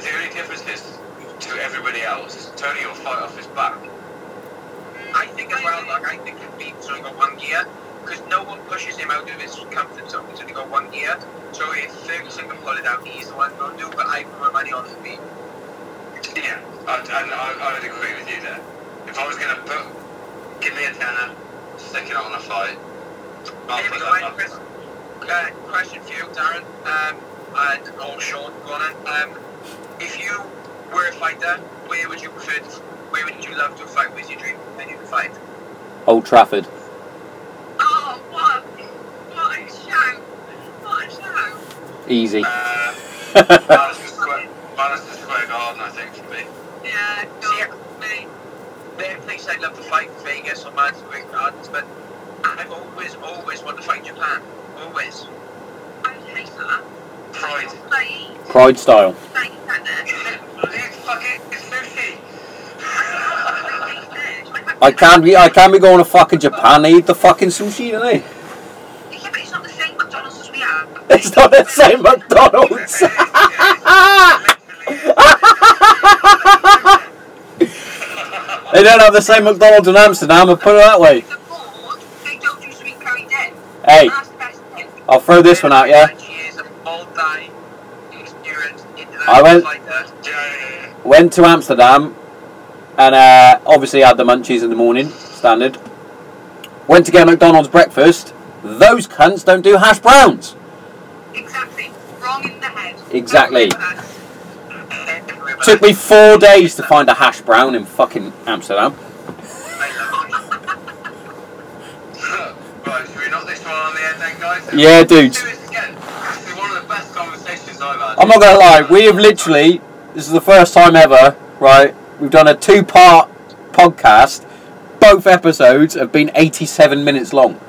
the only difference is to everybody else, Tony will fight off his back. I think as well, like I think Habib's only got one gear because no one pushes him out of his comfort zone. He's only got one gear. So if Ferguson can pull it out, he's the one going to do. But I put my money on Habib. Yeah, I, and I, I would agree with you there. If I was going to put, give me a tenner, stick it on a fight, I'll Here we put go, that. Chris. Uh, question for you, Darren, um, and or Sean, go on. then. Um, if you were a fighter, where would you prefer? To, where would you love to fight? Where's your dream venue to fight? Old Trafford. Oh, what? What a show! What a show! Easy. Uh, Square, Madison Square Garden, I think, for me. Yeah, See, go me. Their place I'd love to fight, Vegas or Madison Square Gardens, but I've always, always wanted to fight Japan. Always. I hate that. Pride. Like, Pride style. I can't be. I can't be going to fucking Japan. They eat the fucking sushi, don't they? It's not the same McDonald's. they don't have the same McDonald's in Amsterdam. I'll put it that way. Hey. I'll throw this one out, yeah. I went-. Went to Amsterdam, and uh, obviously had the munchies in the morning, standard. Went to get McDonald's breakfast. Those cunts don't do hash browns. Exactly. Wrong in the head. Exactly. Uh, Took me four days to find a hash brown in fucking Amsterdam. Right, should we knock this one on the head then, guys? Yeah, dudes. Do this again. This is one of the best conversations I've had. I'm not gonna lie, we have literally, this is the first time ever, right? We've done a two part podcast. Both episodes have been 87 minutes long.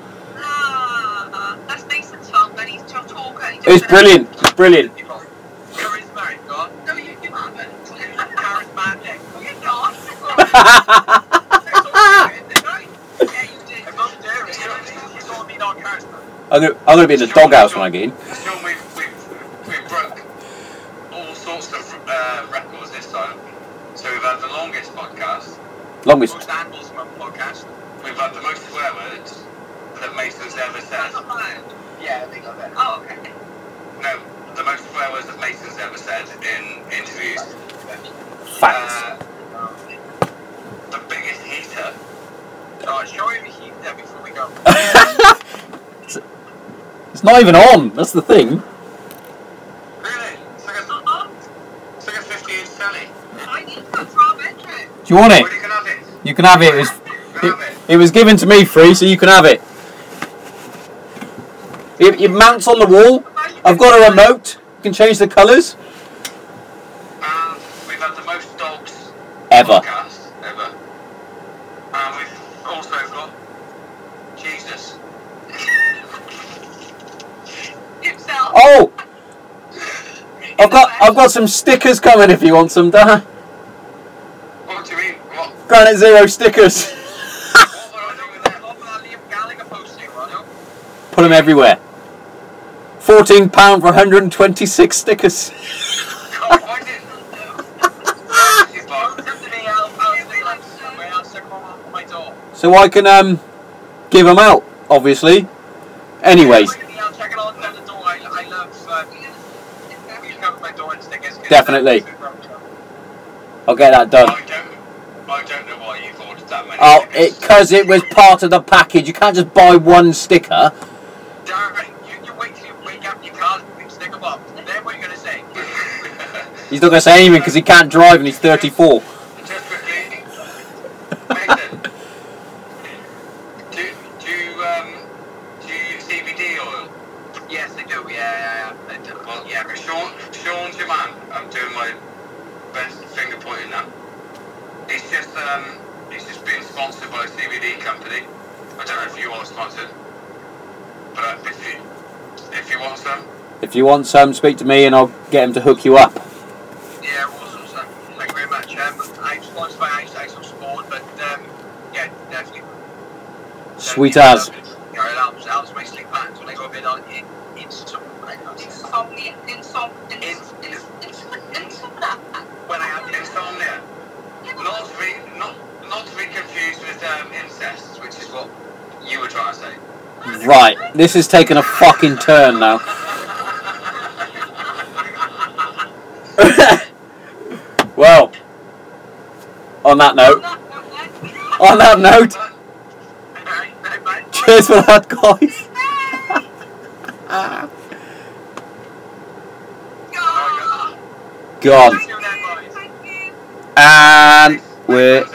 Told me not charisma. I'm gonna, I'm gonna be in the doghouse when I get in. Sean, we, we, we broke all sorts of uh, records this time. So we've had the longest podcast, Longest. Most animals from a podcast. we've had the most swear words that Mason's ever said. That's not mine. Yeah, I think of that. Oh, okay. No, the most swear words that Mason's ever said in interviews. Facts. Uh, the biggest heater. Oh, show him the heat there before we go. It's not even on, that's the thing. Really? It's like a, it's like a 50 inch telly. I need that for our bedroom. Do you want Well, it? you can have it. You can have it. It was, You it. it was given to me free, so you can have it. It, it mounts on the wall. I've got a remote. You can change the colours. And we've had the most dogs Ever. podcast ever. And we've also got Jesus. Himself. Oh! I've got some stickers coming if you want some, Dana. What do you mean? What? Granite Zero stickers. What would I do with them? What about Liam Gallagher posting, Ronald? Put them everywhere. Fourteen pound for 126 stickers. God, why did This is Post like- them to me, I'll, I'll stick them somewhere, I'll stick them on my door. So I can um give them out, obviously. Anyways, I'll check it on down the door. I, I love, uh, you can cover my door and stickers. Definitely. I'll get that done. I don't, I don't know why you've ordered that many. Oh, stickers. it because it was part of the package. You can't just buy one sticker. Darren, you, you wait till you wake up, you can't stick. Then what are you going to say? He's not gonna say anything because he can't drive and he's 34. Just quickly, Mason, do, do, you, um, do you use CBD oil? Yes, I do. Yeah, yeah, yeah. I do. Well, yeah, but Sean, Sean's your man. I'm doing my best finger pointing now. He's just, um, he's just being sponsored by a CBD company. I don't know if you are sponsored, but uh, if you, if you want some, If you want some, speak to me and I'll get him to hook you up. Yeah, awesome. So, thank you very much. Um, I'm sponsored by Ice Ice of Sport, but um, yeah, definitely. Sweet definitely as. Yeah, it helps, it helps my sleep patterns when I go a bit on in, insomnia. Insomnia. Insom. Ins. Ins. Ins. Insomnia. When I have insomnia. Not to be, not, not to be confused with um, incest, which is what you were trying to say. Right, this is taking a fucking turn now. well, on that note, on that note, Alright, bye bye. cheers for that, guys. Gone. See you then, boys. Thank you. And we're